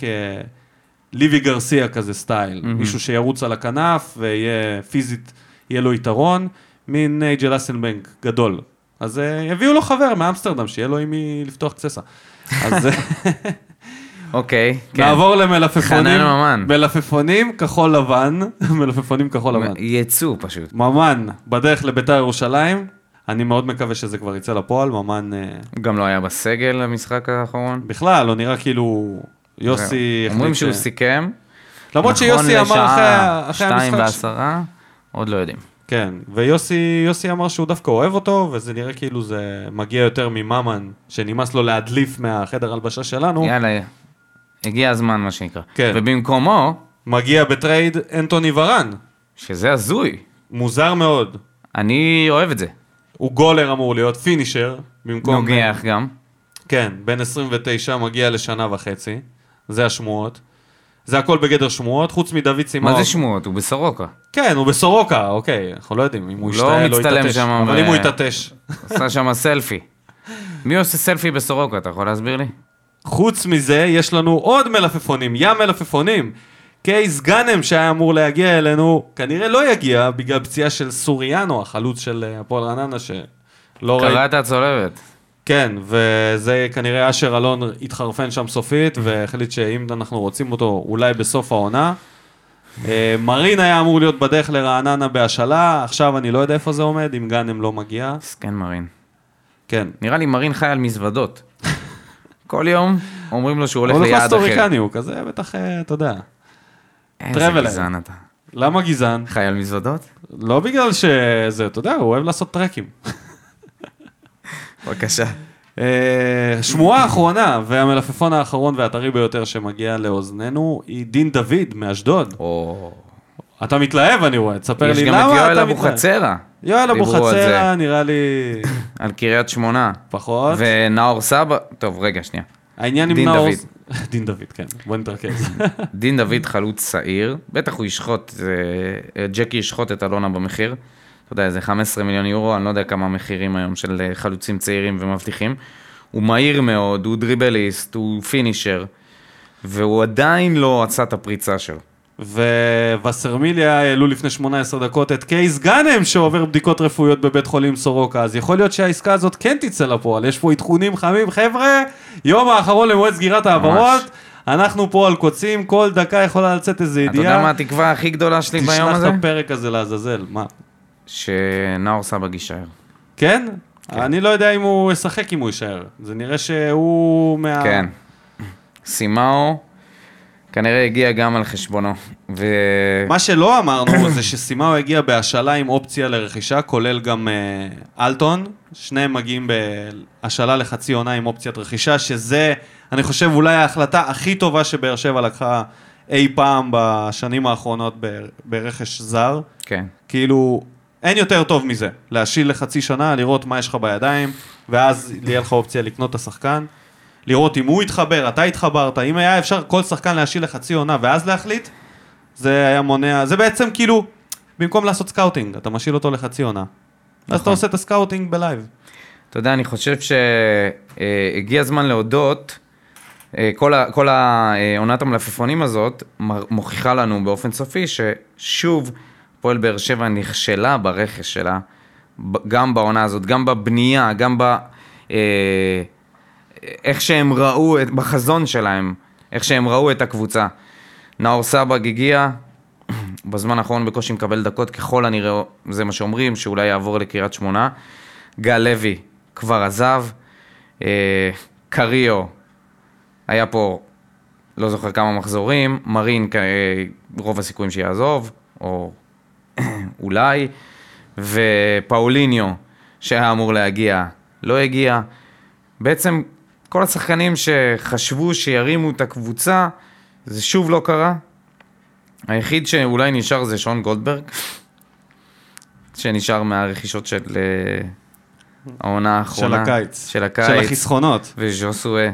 כליבי גרסיה כזה סטייל, mm-hmm. מישהו שירוץ על הכנף ויהיה פיזית, יהיה לו יתרון, מין נייג'ל אסנבנק גדול. אז אה, הביאו לו חבר מאמסטרדם, שיהיה לו עם מי לפתוח קצסה. אז (laughs) אוקיי, כן. נעבור למלפפונים, חנן ממן. מלפפונים כחול לבן, (laughs) מלפפונים כחול לבן. יצוא פשוט. ממן, בדרך לביתר ירושלים, אני מאוד מקווה שזה כבר יצא לפועל, ממן אה, גם לא היה בסגל למשחק האחרון. בכלל, לא נראה כאילו יוסי אומרים שהוא סיכם. למרות שיוסי אמר אחרי, אחרי שתיים המשחק, ש- ועשרה, עוד לא יודעים. כן, ויוסי יוסי אמר שהוא דווקא אוהב אותו, וזה נראה כאילו זה מגיע יותר מממן, שנמאס לו להדליף מהחדר הלבשה שלנו, יאללה, הגיע הזמן מה שנקרא. כן. ובמקומו, מגיע בטרייד אנטוני ורן, שזה הזוי, מוזר מאוד. אני אוהב את זה. הוא גולר אמור להיות, פינישר, במקום... נוגח גם. כן, בן 29 מגיע לשנה וחצי, זה השמועות. זה הכל בגדר שמועות, חוץ מדוד סימאו. מה זה שמועות? הוא בסורוקה. כן, הוא בסורוקה, אוקיי, אנחנו לא יודעים אם הוא לא ישתעל מצטלם יתעטש. שם אבל אם הוא יתעטש. עשה שם סלפי. מי עושה סלפי בסורוקה? אתה יכול להסביר לי? חוץ מזה, יש לנו עוד מלפפונים, ים מלפפונים. קייס גאנם שהיה אמור להגיע אלינו, כנראה לא יגיע בגלל פציעה של סוריאנו, החלוץ של אה, הפועל רעננה, שלא ראיתי. קראת הצולבת. כן, וזה כנראה אשר אלון התחרפן שם סופית, והחליט שאם אנחנו רוצים אותו, אולי בסוף העונה. אה, מרין היה אמור להיות בדרך לרעננה בהשאלה, עכשיו אני לא יודע איפה זה עומד, אם גאנם לא מגיע. מסכן מרין. כן. נראה לי מרין חי על מזוודות. (laughs) כל יום אומרים לו שהוא הולך הוא הולך ליעד אחר. לסטוריקני, הוא כזה, בטח, אה, אתה יודע. איזה. גזען אתה. למה גזען? חי על מזוודות? לא בגלל שזה, אתה יודע, הוא אוהב לעשות טרקים. (laughs) בבקשה. אה, שמועה אחרונה, והמלפפון האחרון והטרי ביותר שמגיע לאוזנינו, היא דין דוד מאשדוד. אתה מתלהב, אני רואה, תספר יש לי גם למה את יואל אתה מתלהב. אבוחצירא. יואל דיברו על אבוחצירא, זה. נראה לי (laughs) על קריית שמונה. פחות. ונאור סבא, טוב רגע שנייה. העניין עם נאור... (laughs) דין דוד, כן, בוא נתרכז. (laughs) דין דוד חלוץ צעיר, בטח הוא ישחוט, ג'קי ישחוט את אלונה במחיר. אתה יודע, איזה 15 מיליון יורו, אני לא יודע כמה המחירים היום של אה, חלוצים צעירים ומבטיחים. הוא מהיר מאוד, הוא דריבליסט, הוא פינישר, והוא עדיין לא עשה את הפריצה שלו. ווסרמיליה העלו לפני 18 דקות את קייס גאנם שעובר בדיקות רפואיות בבית חולים סורוקה, אז יכול להיות שהעסקה הזאת כן תצא לפועל, יש פה עדכונים חמים, חבר'ה, יום האחרון למועד סגירת העברות, אנחנו פה על קוצים, כל דקה יכולה לצאת איזה אתה יודע ידיעה, מה התקווה הכי גדולה שלי ביום תשלח הזה? את הפרק הזה לעזאזל, מה? שנאור סבג יישאר. כן? אני לא יודע אם הוא ישחק אם הוא יישאר, זה נראה שהוא מה... כן. סימאו כנראה הגיע גם על חשבונו. ו... מה שלא אמרנו (coughs) זה שסימאו הגיע בהשאלה עם אופציה לרכישה, כולל גם אה, אלטון, שניהם מגיעים בהשאלה לחצי עונה עם אופציית רכישה, שזה, אני חושב, אולי ההחלטה הכי טובה שבאר שבע לקחה אי פעם בשנים האחרונות ברכש זר. כן. כאילו, אין יותר טוב מזה, להשיל לחצי שנה, לראות מה יש לך בידיים, ואז יהיה לך אופציה לקנות את השחקן. לראות אם הוא התחבר, אתה התחברת, אם היה אפשר כל שחקן להשאיל לחצי עונה ואז להחליט, זה היה מונע, זה בעצם כאילו, במקום לעשות scouting, אתה משאיל אותו לחצי עונה. אז אתה נכון. עושה את ה scouting ב live. אתה יודע, אני חושב שהגיע הזמן להודות, אה, כל ה- כל העונת המלפפונים הזאת מוכיחה לנו באופן סופי ששוב, הפועל באר שבע נכשלה ברכש שלה, גם בעונה הזאת, גם בבנייה, גם ב... אה, איך שהם ראו, את, בחזון שלהם, איך שהם ראו את הקבוצה. נאור סבג הגיע, (clears throat) בזמן האחרון בקושי מקבל דקות, ככל הנראה, זה מה שאומרים, שאולי יעבור לקריית שמונה. גל לוי כבר עזב, אה, קריו היה פה, לא זוכר כמה מחזורים, מרין, אה, רוב הסיכויים שיעזוב, או (clears throat) אולי, ופאוליניו, שהיה אמור להגיע, לא הגיע. בעצם כל השחקנים שחשבו שירימו את הקבוצה, זה שוב לא קרה. היחיד שאולי נשאר זה שון גולדברג, (laughs) שנשאר מהרכישות של אה, העונה האחרונה. הקיץ. של הקיץ. של החסכונות. וז'וסואה.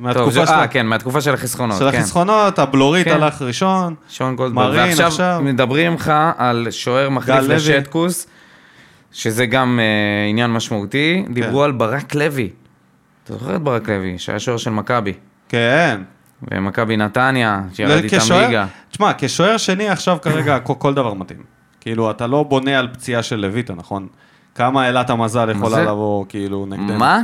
מהתקופה של אה, כן, מהתקופה של החסכונות. של כן. החסכונות, הבלורית כן. הלך ראשון. שון גולדברג. מרין ועכשיו עכשיו. מדברים לך על שוער מחליף. לשטקוס, שזה גם אה, עניין משמעותי. דיברו על ברק לוי. אתה זוכר את ברק לוי, שהיה שוער של מכבי. כן. ומכבי נתניה, שירד איתם כשוער- ליגה. תשמע, כשוער שני עכשיו כרגע כל, כל דבר מתאים. כאילו, אתה לא בונה על פציעה של לויטה, נכון? כמה אלת המזל יכולה? לבוא, כאילו, נגדנו. מה?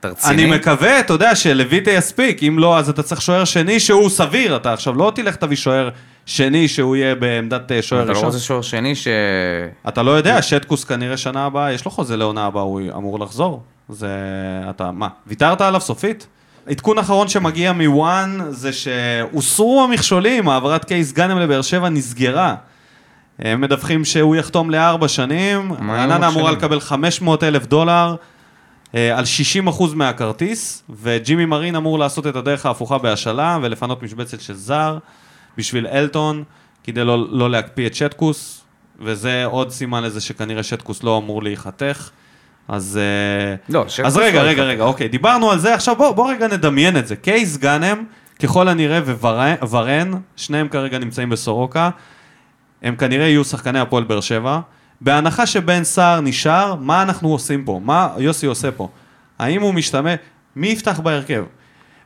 אתה רציני? אני מקווה, אתה יודע, שלויטה יספיק, אם לא, אז אתה צריך שוער שני שהוא סביר, אתה עכשיו לא תלך תביא שוער שני שהוא יהיה בעמדת אה, שוער אתה לא ראשון. רוצה שוער שני ש... אתה לא יודע, שטקוס כנראה שנה הבאה, יש לו חוזה לעונה הבאה, הוא אמור לחזור. זה... אתה, מה, ויתרת עליו סופית? עדכון אחרון שמגיע מוואן זה שהוסרו המכשולים, העברת קייס גאנם לבאר שבע נסגרה. הם מדווחים שהוא יחתום לארבע שנים, רעננה אמורה? לקבל 500 אלף דולר על 60% מהכרטיס, וג'ימי מרין אמור לעשות את הדרך ההפוכה בהשאלה ולפנות משבצת של זר בשביל אלטון, כדי לא, לא להקפיא את שטקוס, וזה עוד סימן לזה שכנראה שטקוס לא אמור להיחתך. אז, אה, לא, אז רגע, לא רגע. רגע, אוקיי, דיברנו על זה, עכשיו בוא, בוא רגע נדמיין את זה. קייס גאנם, ככל הנראה, וורן, שניהם כרגע נמצאים בסורוקה, הם כנראה יהיו שחקני הפועל באר שבע. בהנחה שבן סער נשאר, מה אנחנו עושים פה? מה יוסי עושה פה? האם הוא משתמש... מי יפתח בהרכב?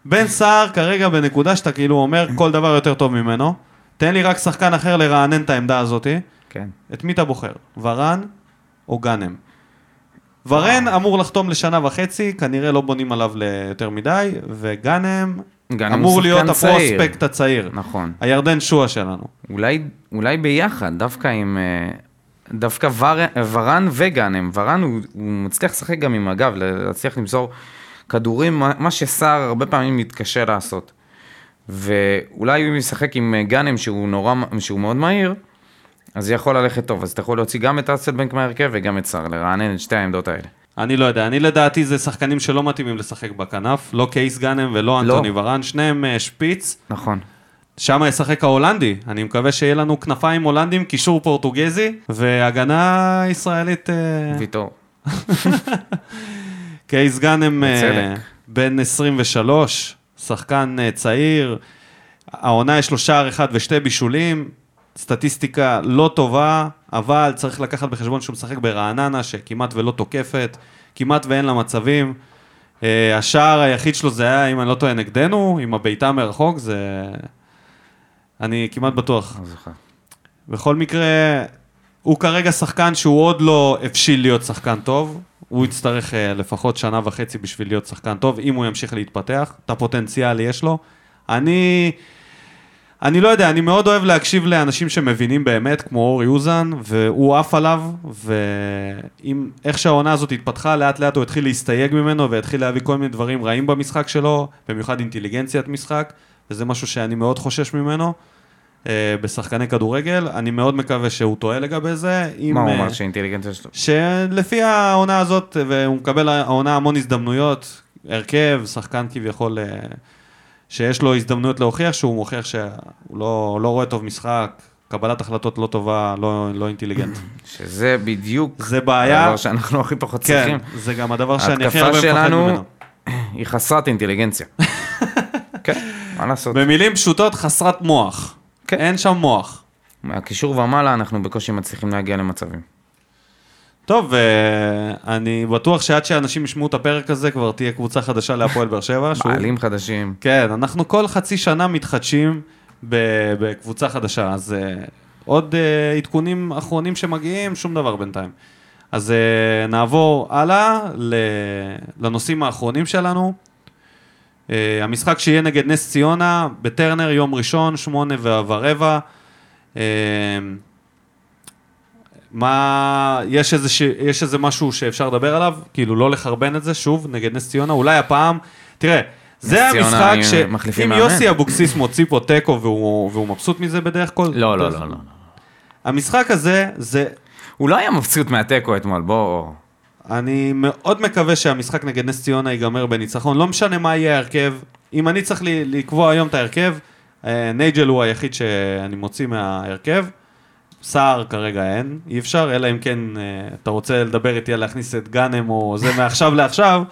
בן סער כרגע בנקודה שאתה כאילו אומר כל דבר יותר טוב ממנו. תן לי רק שחקן אחר לרענן את העמדה הזאתי. כן. את מי אתה בוחר? ורן או גאנם? ורן אמור לחתום לשנה וחצי, כנראה לא בונים עליו ליותר מדי, וגאנם אמור להיות צעיר. הפרוספקט הצעיר. נכון. הירדן שועה שלנו. אולי, אולי ביחד, דווקא עם... דווקא ור, ורן וגאנם. ורן הוא, הוא מצליח לשחק גם עם הגב, להצליח למסור כדורים, מה שסער הרבה פעמים מתקשה לעשות. ואולי אם ישחק עם גאנם שהוא נורא, שהוא מאוד מהיר, אז זה יכול ללכת טוב. אז אתה יכול להוציא גם את אסלבנק מהרכב וגם את סער, לרענן את שתי העמדות האלה. אני לא יודע, אני לדעתי זה שחקנים שלא מתאימים לשחק בכנף, לא קייס גאנם ולא לא. אנטוני ורן, שניהם אה, שפיץ, נכון. שם ישחק ההולנדי, אני מקווה שיהיה לנו כנפיים הולנדים, קישור פורטוגזי, והגנה ישראלית, אה, ויטור. (laughs) קייס גאנם אה. בן 23, שחקן אה, צעיר, העונה יש לו שער אחד ושתי בישולים, סטטיסטיקה לא טובה, אבל צריך לקחת בחשבון שהוא משחק ברעננה, שכמעט ולא תוקפת, כמעט ואין לה מצבים. השער היחיד שלו זה היה, אם אני לא טועה, נגדנו, עם הבעיטה מרחוק, זה... אני כמעט בטוח. לא זוכר. בכל מקרה, הוא כרגע שחקן שהוא עוד לא הבשיל להיות שחקן טוב. הוא יצטרך אה, לפחות שנה וחצי בשביל להיות שחקן טוב, אם הוא ימשיך להתפתח. את הפוטנציאל יש לו. אני... אני לא יודע, אני מאוד אוהב להקשיב לאנשים שמבינים באמת, כמו אורי אוזן, והוא עף עליו, ואם איך שהעונה הזאת התפתחה, לאט לאט הוא התחיל להסתייג ממנו, והתחיל להביא כל מיני דברים רעים במשחק שלו, במיוחד אינטליגנציית משחק, וזה משהו שאני מאוד חושש ממנו. אה, בשחקני כדורגל, אני מאוד מקווה שהוא טועה לגבי זה. אם, מה הוא אה, אמר שהאינטליגנציה שלו? שלפי העונה הזאת, והוא מקבל העונה המון הזדמנויות, הרכב, שחקן כביכול, אה, שיש לו הזדמנויות להוכיח, שהוא מוכיח שהוא לא, לא רואה טוב משחק, קבלת החלטות לא טובה, לא, לא אינטליגנט. (laughs) שזה בדיוק זה בעיה, הדבר שאנחנו הכי פחות כן, צריכים. זה גם הדבר שאני הכי ההתקפה הרבה מפחד שלנו ממנו. (coughs) היא חסרת אינטליגנציה. מה לעשות? במילים פשוטות, חסרת מוח. כן. אין שם מוח. מהקישור ומעלה אנחנו בקושי מצליחים להגיע למצבים. טוב, אה, אני בטוח שעד שאנשים ישמעו את הפרק הזה, כבר תהיה קבוצה חדשה להפועל באר שבע. (laughs) מעלים חדשים. כן, אנחנו כל חצי שנה מתחדשים בקבוצה חדשה, אז uh, עוד uh, עדכונים אחרונים שמגיעים, שום דבר בינתיים. אז נעבור הלאה לנושאים האחרונים שלנו. Uh, המשחק שיהיה נגד נס ציונה בטרנר, יום ראשון, שמונה ורבע. Uh, מה, יש איזה, ש... יש איזה משהו שאפשר לדבר עליו? כאילו לא לחרבן את זה שוב נגד נס ציונה, אולי הפעם, תראה, זה המשחק ש... אם. יוסי אבוקסיס מוציא פה תיקו והוא, והוא מבסוט מזה בדרך כלל, לא, לא, לא, לא. המשחק הזה, זה, הוא לא היה מבסוט מהתיקו אתמול, בוא... אני מאוד מקווה שהמשחק נגד נס ציונה ייגמר בניצחון, לא משנה מה יהיה ההרכב, אם אני צריך ל- לקבוע היום את ההרכב, אה, נייג'ל הוא היחיד שאני מוציא מההרכב, סער כרגע אין, אי אפשר, אלא אם כן אה, אתה רוצה לדבר איתי על להכניס את גאנם או זה מעכשיו לעכשיו,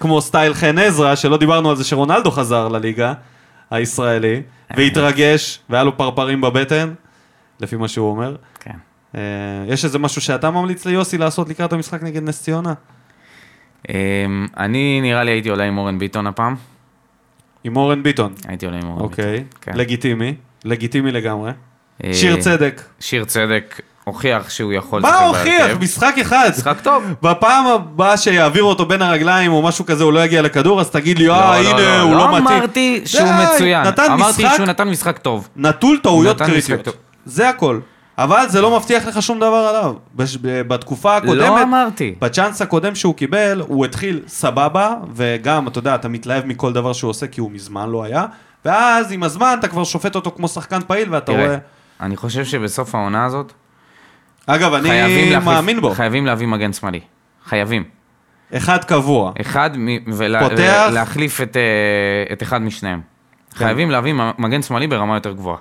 כמו סטייל חן עזרא, שלא דיברנו על זה שרונלדו חזר לליגה הישראלי, והתרגש, והיה לו פרפרים בבטן, לפי מה שהוא אומר. אה, יש איזה משהו שאתה ממליץ ליוסי לעשות לקראת המשחק נגד נס ציונה? אמ, אני נראה לי הייתי עולה עם אורן ביטון הפעם. עם אורן ביטון. הייתי עולה עם אורן אוקיי, ביטון. כן. לגיטימי, לגיטימי לגמרי. אה, שיר צדק. שיר צדק הוכיח שהוא יכול מה הוכיח? משחק אחד. משחק טוב. בפעם הבאה שיעבירו אותו בין הרגליים או משהו כזה, הוא לא יגיע לכדור, אז תגיד לי, אה, לא, הנה, הוא לא מתאים. אמרתי שהוא מצוין. אמרתי שהוא נתן משחק טוב. נטול טעויות קריטיות. זה הכל. אבל זה לא מבטיח לך שום דבר עליו. בש- בתקופה הקודמת, לא אמרתי. בצ'אנס הקודם שהוא קיבל, הוא התחיל סבבה, וגם, אתה יודע, אתה מתלהב מכל דבר שהוא עושה, כי הוא מזמן לא היה, ואז עם הזמן אתה כבר שופט אותו כמו שחקן פעיל, ואתה רואה... תראה, אני חושב שבסוף העונה הזאת, אגב, אני להחליף- מאמין בו. חייבים להביא מגן שמאלי. חייבים. אחד קבוע. אחד, מ- ולה- פותח. ולהחליף את, אה, את אחד משניהם. כן. חייבים להביא מגן שמאלי ברמה יותר גבוהה.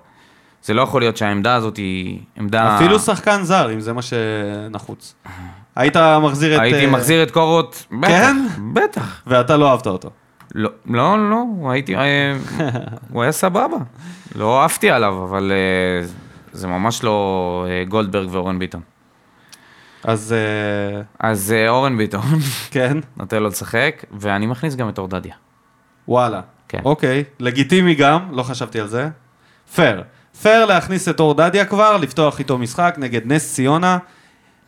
זה לא יכול להיות שהעמדה הזאת היא עמדה... אפילו שחקן זר, אם זה מה שנחוץ. היית מחזיר את... הייתי אה, מחזיר את קורות, בטח, כן? בטח. ואתה לא אהבת אותו. לא, לא, לא, הייתי, אה, הוא היה סבבה. לא אהבתי עליו, אבל אה, זה ממש לא גולדברג ואורן ביטון. אז אז אורן ביטון כן, (laughs) נותן לו לשחק, ואני מכניס גם את אורדדיה. וואלה. כן. אוקיי, לגיטימי גם, לא חשבתי על זה. פייר. פייר להכניס את אור דדיה כבר, לפתוח איתו משחק נגד נס ציונה.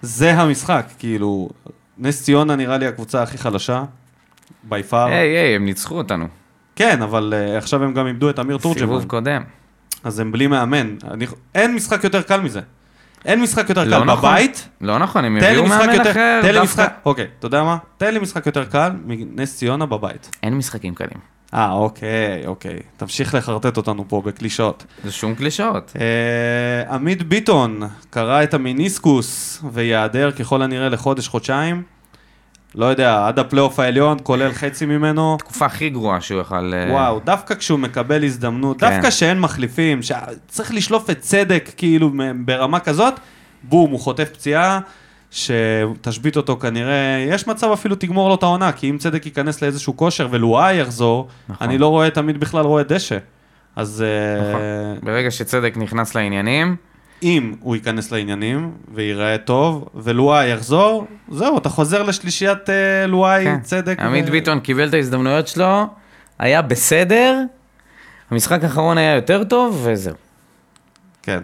זה המשחק, כאילו, נס ציונה נראה לי הקבוצה הכי חלשה, בי פאר. היי, היי, הם ניצחו אותנו. כן, אבל uh, עכשיו הם גם איבדו את אמיר תורג'מן. סיבוב קודם. אז הם בלי מאמן. אני... אין משחק יותר קל מזה. אין משחק יותר לא קל נכון. בבית. לא נכון, הם משחק מאמן יותר, אחר. תן לי דווקא. משחק, אוקיי, אתה יודע מה? תן לי משחק יותר קל מנס ציונה בבית. אין משחקים קלים. אה, אוקיי, אוקיי. תמשיך לחרטט אותנו פה בקלישאות. זה שום קלישאות. אה, עמית ביטון קרא את המיניסקוס וייעדר ככל הנראה לחודש-חודשיים. לא יודע, עד הפלייאוף העליון, כולל חצי ממנו. תקופה הכי גרועה שהוא יכל... אה, וואו, דווקא כשהוא מקבל הזדמנות, כן. דווקא שאין מחליפים, שצריך לשלוף את צדק כאילו ברמה כזאת, בום, הוא חוטף פציעה, שתשבית אותו כנראה, יש מצב אפילו תגמור לו את העונה, כי אם צדק ייכנס לאיזשהו כושר ולואי יחזור, נכון. אני לא רואה תמיד בכלל רואה דשא. אז אה, נכון. ברגע שצדק נכנס לעניינים, אם הוא ייכנס לעניינים וייראה טוב, ולואי יחזור, זהו, אתה חוזר לשלישיית אה, לואי, כן. צדק. עמית ו- ביטון קיבל את ההזדמנויות שלו, היה בסדר, המשחק האחרון היה יותר טוב, וזהו. כן.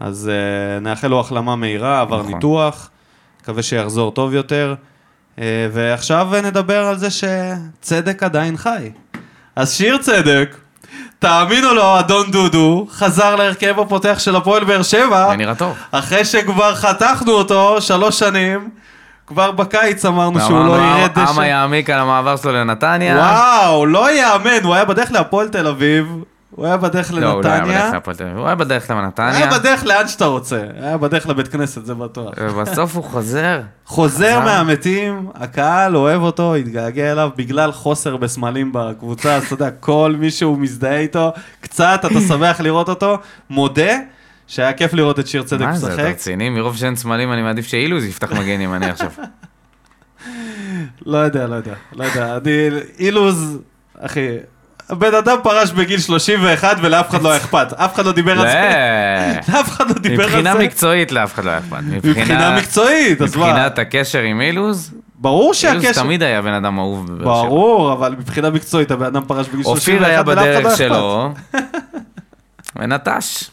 אז uh, נאחל לו החלמה מהירה, עבר נכון. ניתוח, מקווה שיחזור טוב יותר. Uh, ועכשיו נדבר על זה שצדק עדיין חי. אז שיר צדק, תאמינו לו, אדון דודו, חזר להרכב הפותח של הפועל באר שבע, זה נראה טוב. אחרי שכבר חתכנו אותו שלוש שנים, כבר בקיץ אמרנו שהוא לא ירד אמה יעמיק על המעבר שלו לנתניה. וואו, לא יאמן, הוא היה בדרך להפועל תל אביב, הוא היה בדרך לא, הוא לא היה לנתניה. בדרך להפועל תל אביב, הוא היה בדרך היה לנתניה, בדרך לאן שאתה רוצה, היה בדרך לבית כנסת, זה בטוח. ובסוף הוא חוזר. (laughs) חוזר. מהמתים, הקהל אוהב אותו, התגעגע אליו בגלל חוסר בסמלים בקבוצה, אז אתה יודע, כל מי שהוא מזדהה איתו, קצת אתה שמח לראות אותו, מודה שהיה כיף לראות את שיר צדק מה זה, אתה משחק. רציני? מרוב שאין סמלים אני מעדיף שאילוז יפתח מגן ימני עכשיו. (laughs) לא יודע, לא יודע, לא יודע, אני, אילוז, אחי, בן אדם פרש בגיל 31 ולאף אחד לא היה אכפת. אף אחד לא דיבר על זה. לא. (laughs) אף אחד לא דיבר על זה. מבחינה מקצועית לאף אחד לא היה אכפת. מבחינה מקצועית, אז מה? מבחינת הקשר עם אילוז, ברור אילוז שהקשר... תמיד היה בן אדם אהוב בבאר שבע. ברור, אבל מבחינה מקצועית הבן אדם פרש בגיל 31 אופיר היה ולאף אחד לא בדרך אכפת. שלו, (laughs) ונטש.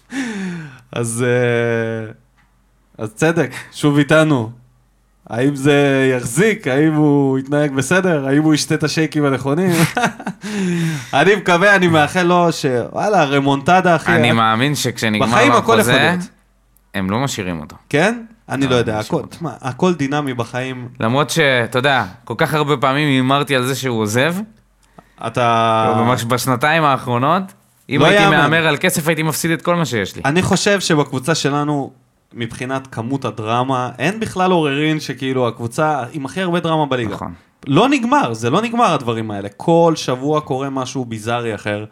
אז... אה, אז צדק, שוב איתנו. האם זה יחזיק? האם הוא יתנהג בסדר? האם הוא ישתה את השייקים הנכונים? (laughs) אני מקווה, אני מאחל לו שוואלה, רמונטדה, אחי. אני מאמין שכשנגמר החוזה. הם לא משאירים אותו. כן? אני לא אה, יודע, משהו. הכל, תשמע, הכל דינמי בחיים. למרות שאתה יודע, כל כך הרבה פעמים הימרתי על זה שהוא עוזב, אתה... ממש בשנתיים האחרונות, אם לא הייתי. מהמר על כסף הייתי מפסיד את כל מה שיש לי. אני חושב שבקבוצה שלנו, מבחינת כמות הדרמה, אין בכלל עוררין שכאילו הקבוצה עם הכי הרבה דרמה בליגה. נכון. לא נגמר, זה לא נגמר הדברים האלה. כל שבוע קורה משהו ביזארי אחר.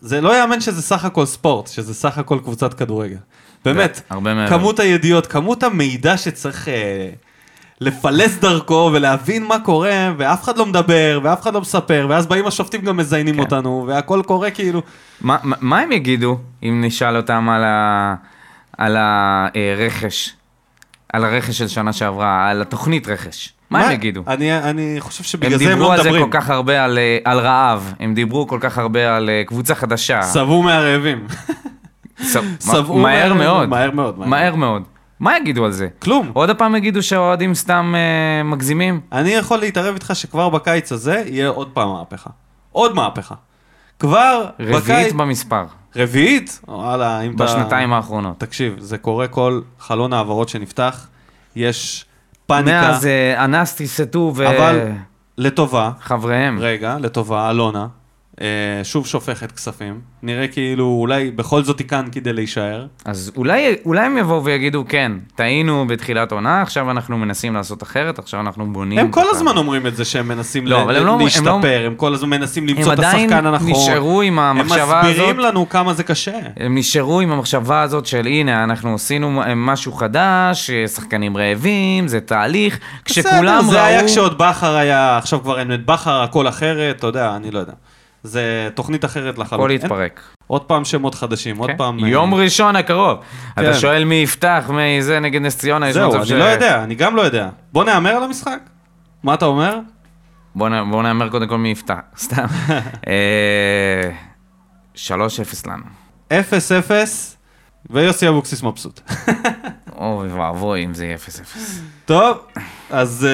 זה לא יאמן שזה סך הכל ספורט, שזה סך הכל קבוצת כדורגל. באמת, מעבר. כמות הידיעות, כמות המידע שצריך אה, לפלס דרכו ולהבין מה קורה, ואף אחד לא מדבר, ואף אחד לא מספר, ואז באים השופטים גם מזיינים כן. אותנו, והכל קורה כאילו... מה- מה הם יגידו אם נשאל אותם על, ה, על הרכש? על הרכש של שנה שעברה, על התוכנית רכש. מה, הם יגידו? אני, אני חושב הם שבגלל זה הם דיברו לא על זה מדברים. כל כך הרבה על, אה, על רעב, הם דיברו כל כך הרבה על אה, קבוצה חדשה. שבעו מהרעבים. (laughs) שבעו (laughs) מהר מהר- מאוד. מהר מאוד, מהר מאוד. מה יגידו על זה? כלום. עוד פעם יגידו שהאוהדים סתם אה, מגזימים? אני יכול להתערב איתך שכבר בקיץ הזה יהיה עוד פעם מהפכה. עוד מהפכה. כבר רביעית בקיץ... במספר, רביעית? וואלה, אם אתה... בשנתיים האחרונות. תקשיב, זה קורה כל חלון העברות שנפתח, יש פאניקה, מאז אה, אנס טיסטו אבל לטובה, וחבריהם. רגע, לטובה, אלונה, שוב שופכת כספים, נראה כאילו אולי בכל זאת היא כאן כדי להישאר. אז אולי, אולי הם יבואו ויגידו, כן, טעינו בתחילת עונה, עכשיו אנחנו מנסים לעשות אחרת, עכשיו אנחנו בונים... הם כל ככה." הזמן אומרים את זה שהם מנסים לא, ל- הם לא- הם להשתפר, לא- הם כל הזמן מנסים הם למצוא את עדיין השחקן הנכון. נשארו עם המחשבה הם מסבירים הזאת. לנו כמה זה קשה. הם נשארו עם המחשבה הזאת של הנה, אנחנו עשינו משהו חדש, שחקנים רעבים, זה תהליך, כשכולם בסדר, ראו... זה היה כשעוד בכר היה, עכשיו כבר אין את בכר, הכל אחרת, אתה יודע, אני לא יודע. זה תוכנית אחרת לחלוטין. הכל התפרק. עוד פעם שמות חדשים, עוד כן. פעם... אה, יום ראשון הקרוב. כן. אתה שואל מי יפתח, מי זה נגד נס ציונה, יש זהו, מצב אני ש- לא יודע, אני גם לא יודע. בוא נהמר על המשחק? מה אתה אומר? בוא נ- בוא נאמר קודם כל מי יפתח, (laughs) סתם. (laughs) אה, 3-0 לנו. 0-0, ויוסי אבוקסיס מבסוט. (laughs) אוי ואבוי אם זה יהיה 0-0. טוב, אז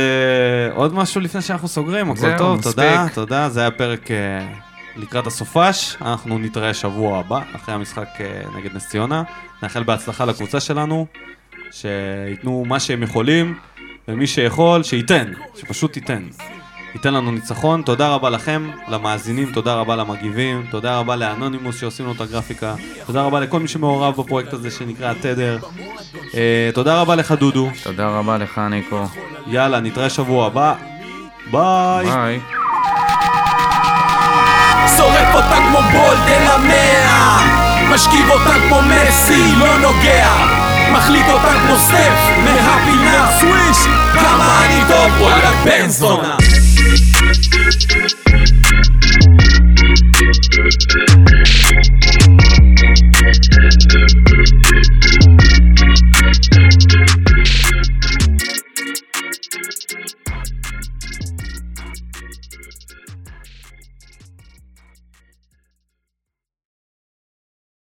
uh, עוד משהו לפני שאנחנו סוגרים, הכל זהו, טוב, מספיק. תודה, תודה, זה היה פרק uh, לקראת הסופש, אנחנו נתראה שבוע הבא, אחרי המשחק uh, נגד נס ציונה, נאחל בהצלחה לקבוצה שלנו, שייתנו מה שהם יכולים, ומי שיכול, שייתן, שפשוט ייתן. ייתן לנו ניצחון, תודה רבה לכם, למאזינים, תודה רבה למגיבים, תודה רבה לאנונימוס שעושים לו את הגרפיקה, תודה רבה לכל מי שמעורב בפרויקט הזה שנקרא התדר, uh, תודה רבה לך דודו. תודה רבה לך, ניקו. יאללה, נתראה שבוע הבא. ביי. ביי. שורף אותה כמו בולט אל המאה. משכיב אותה כמו מסי, לא נוגע. מחליט אותה כמו סטף מהפינה. סוויש כמה אני טוב, וואלה בן זונה.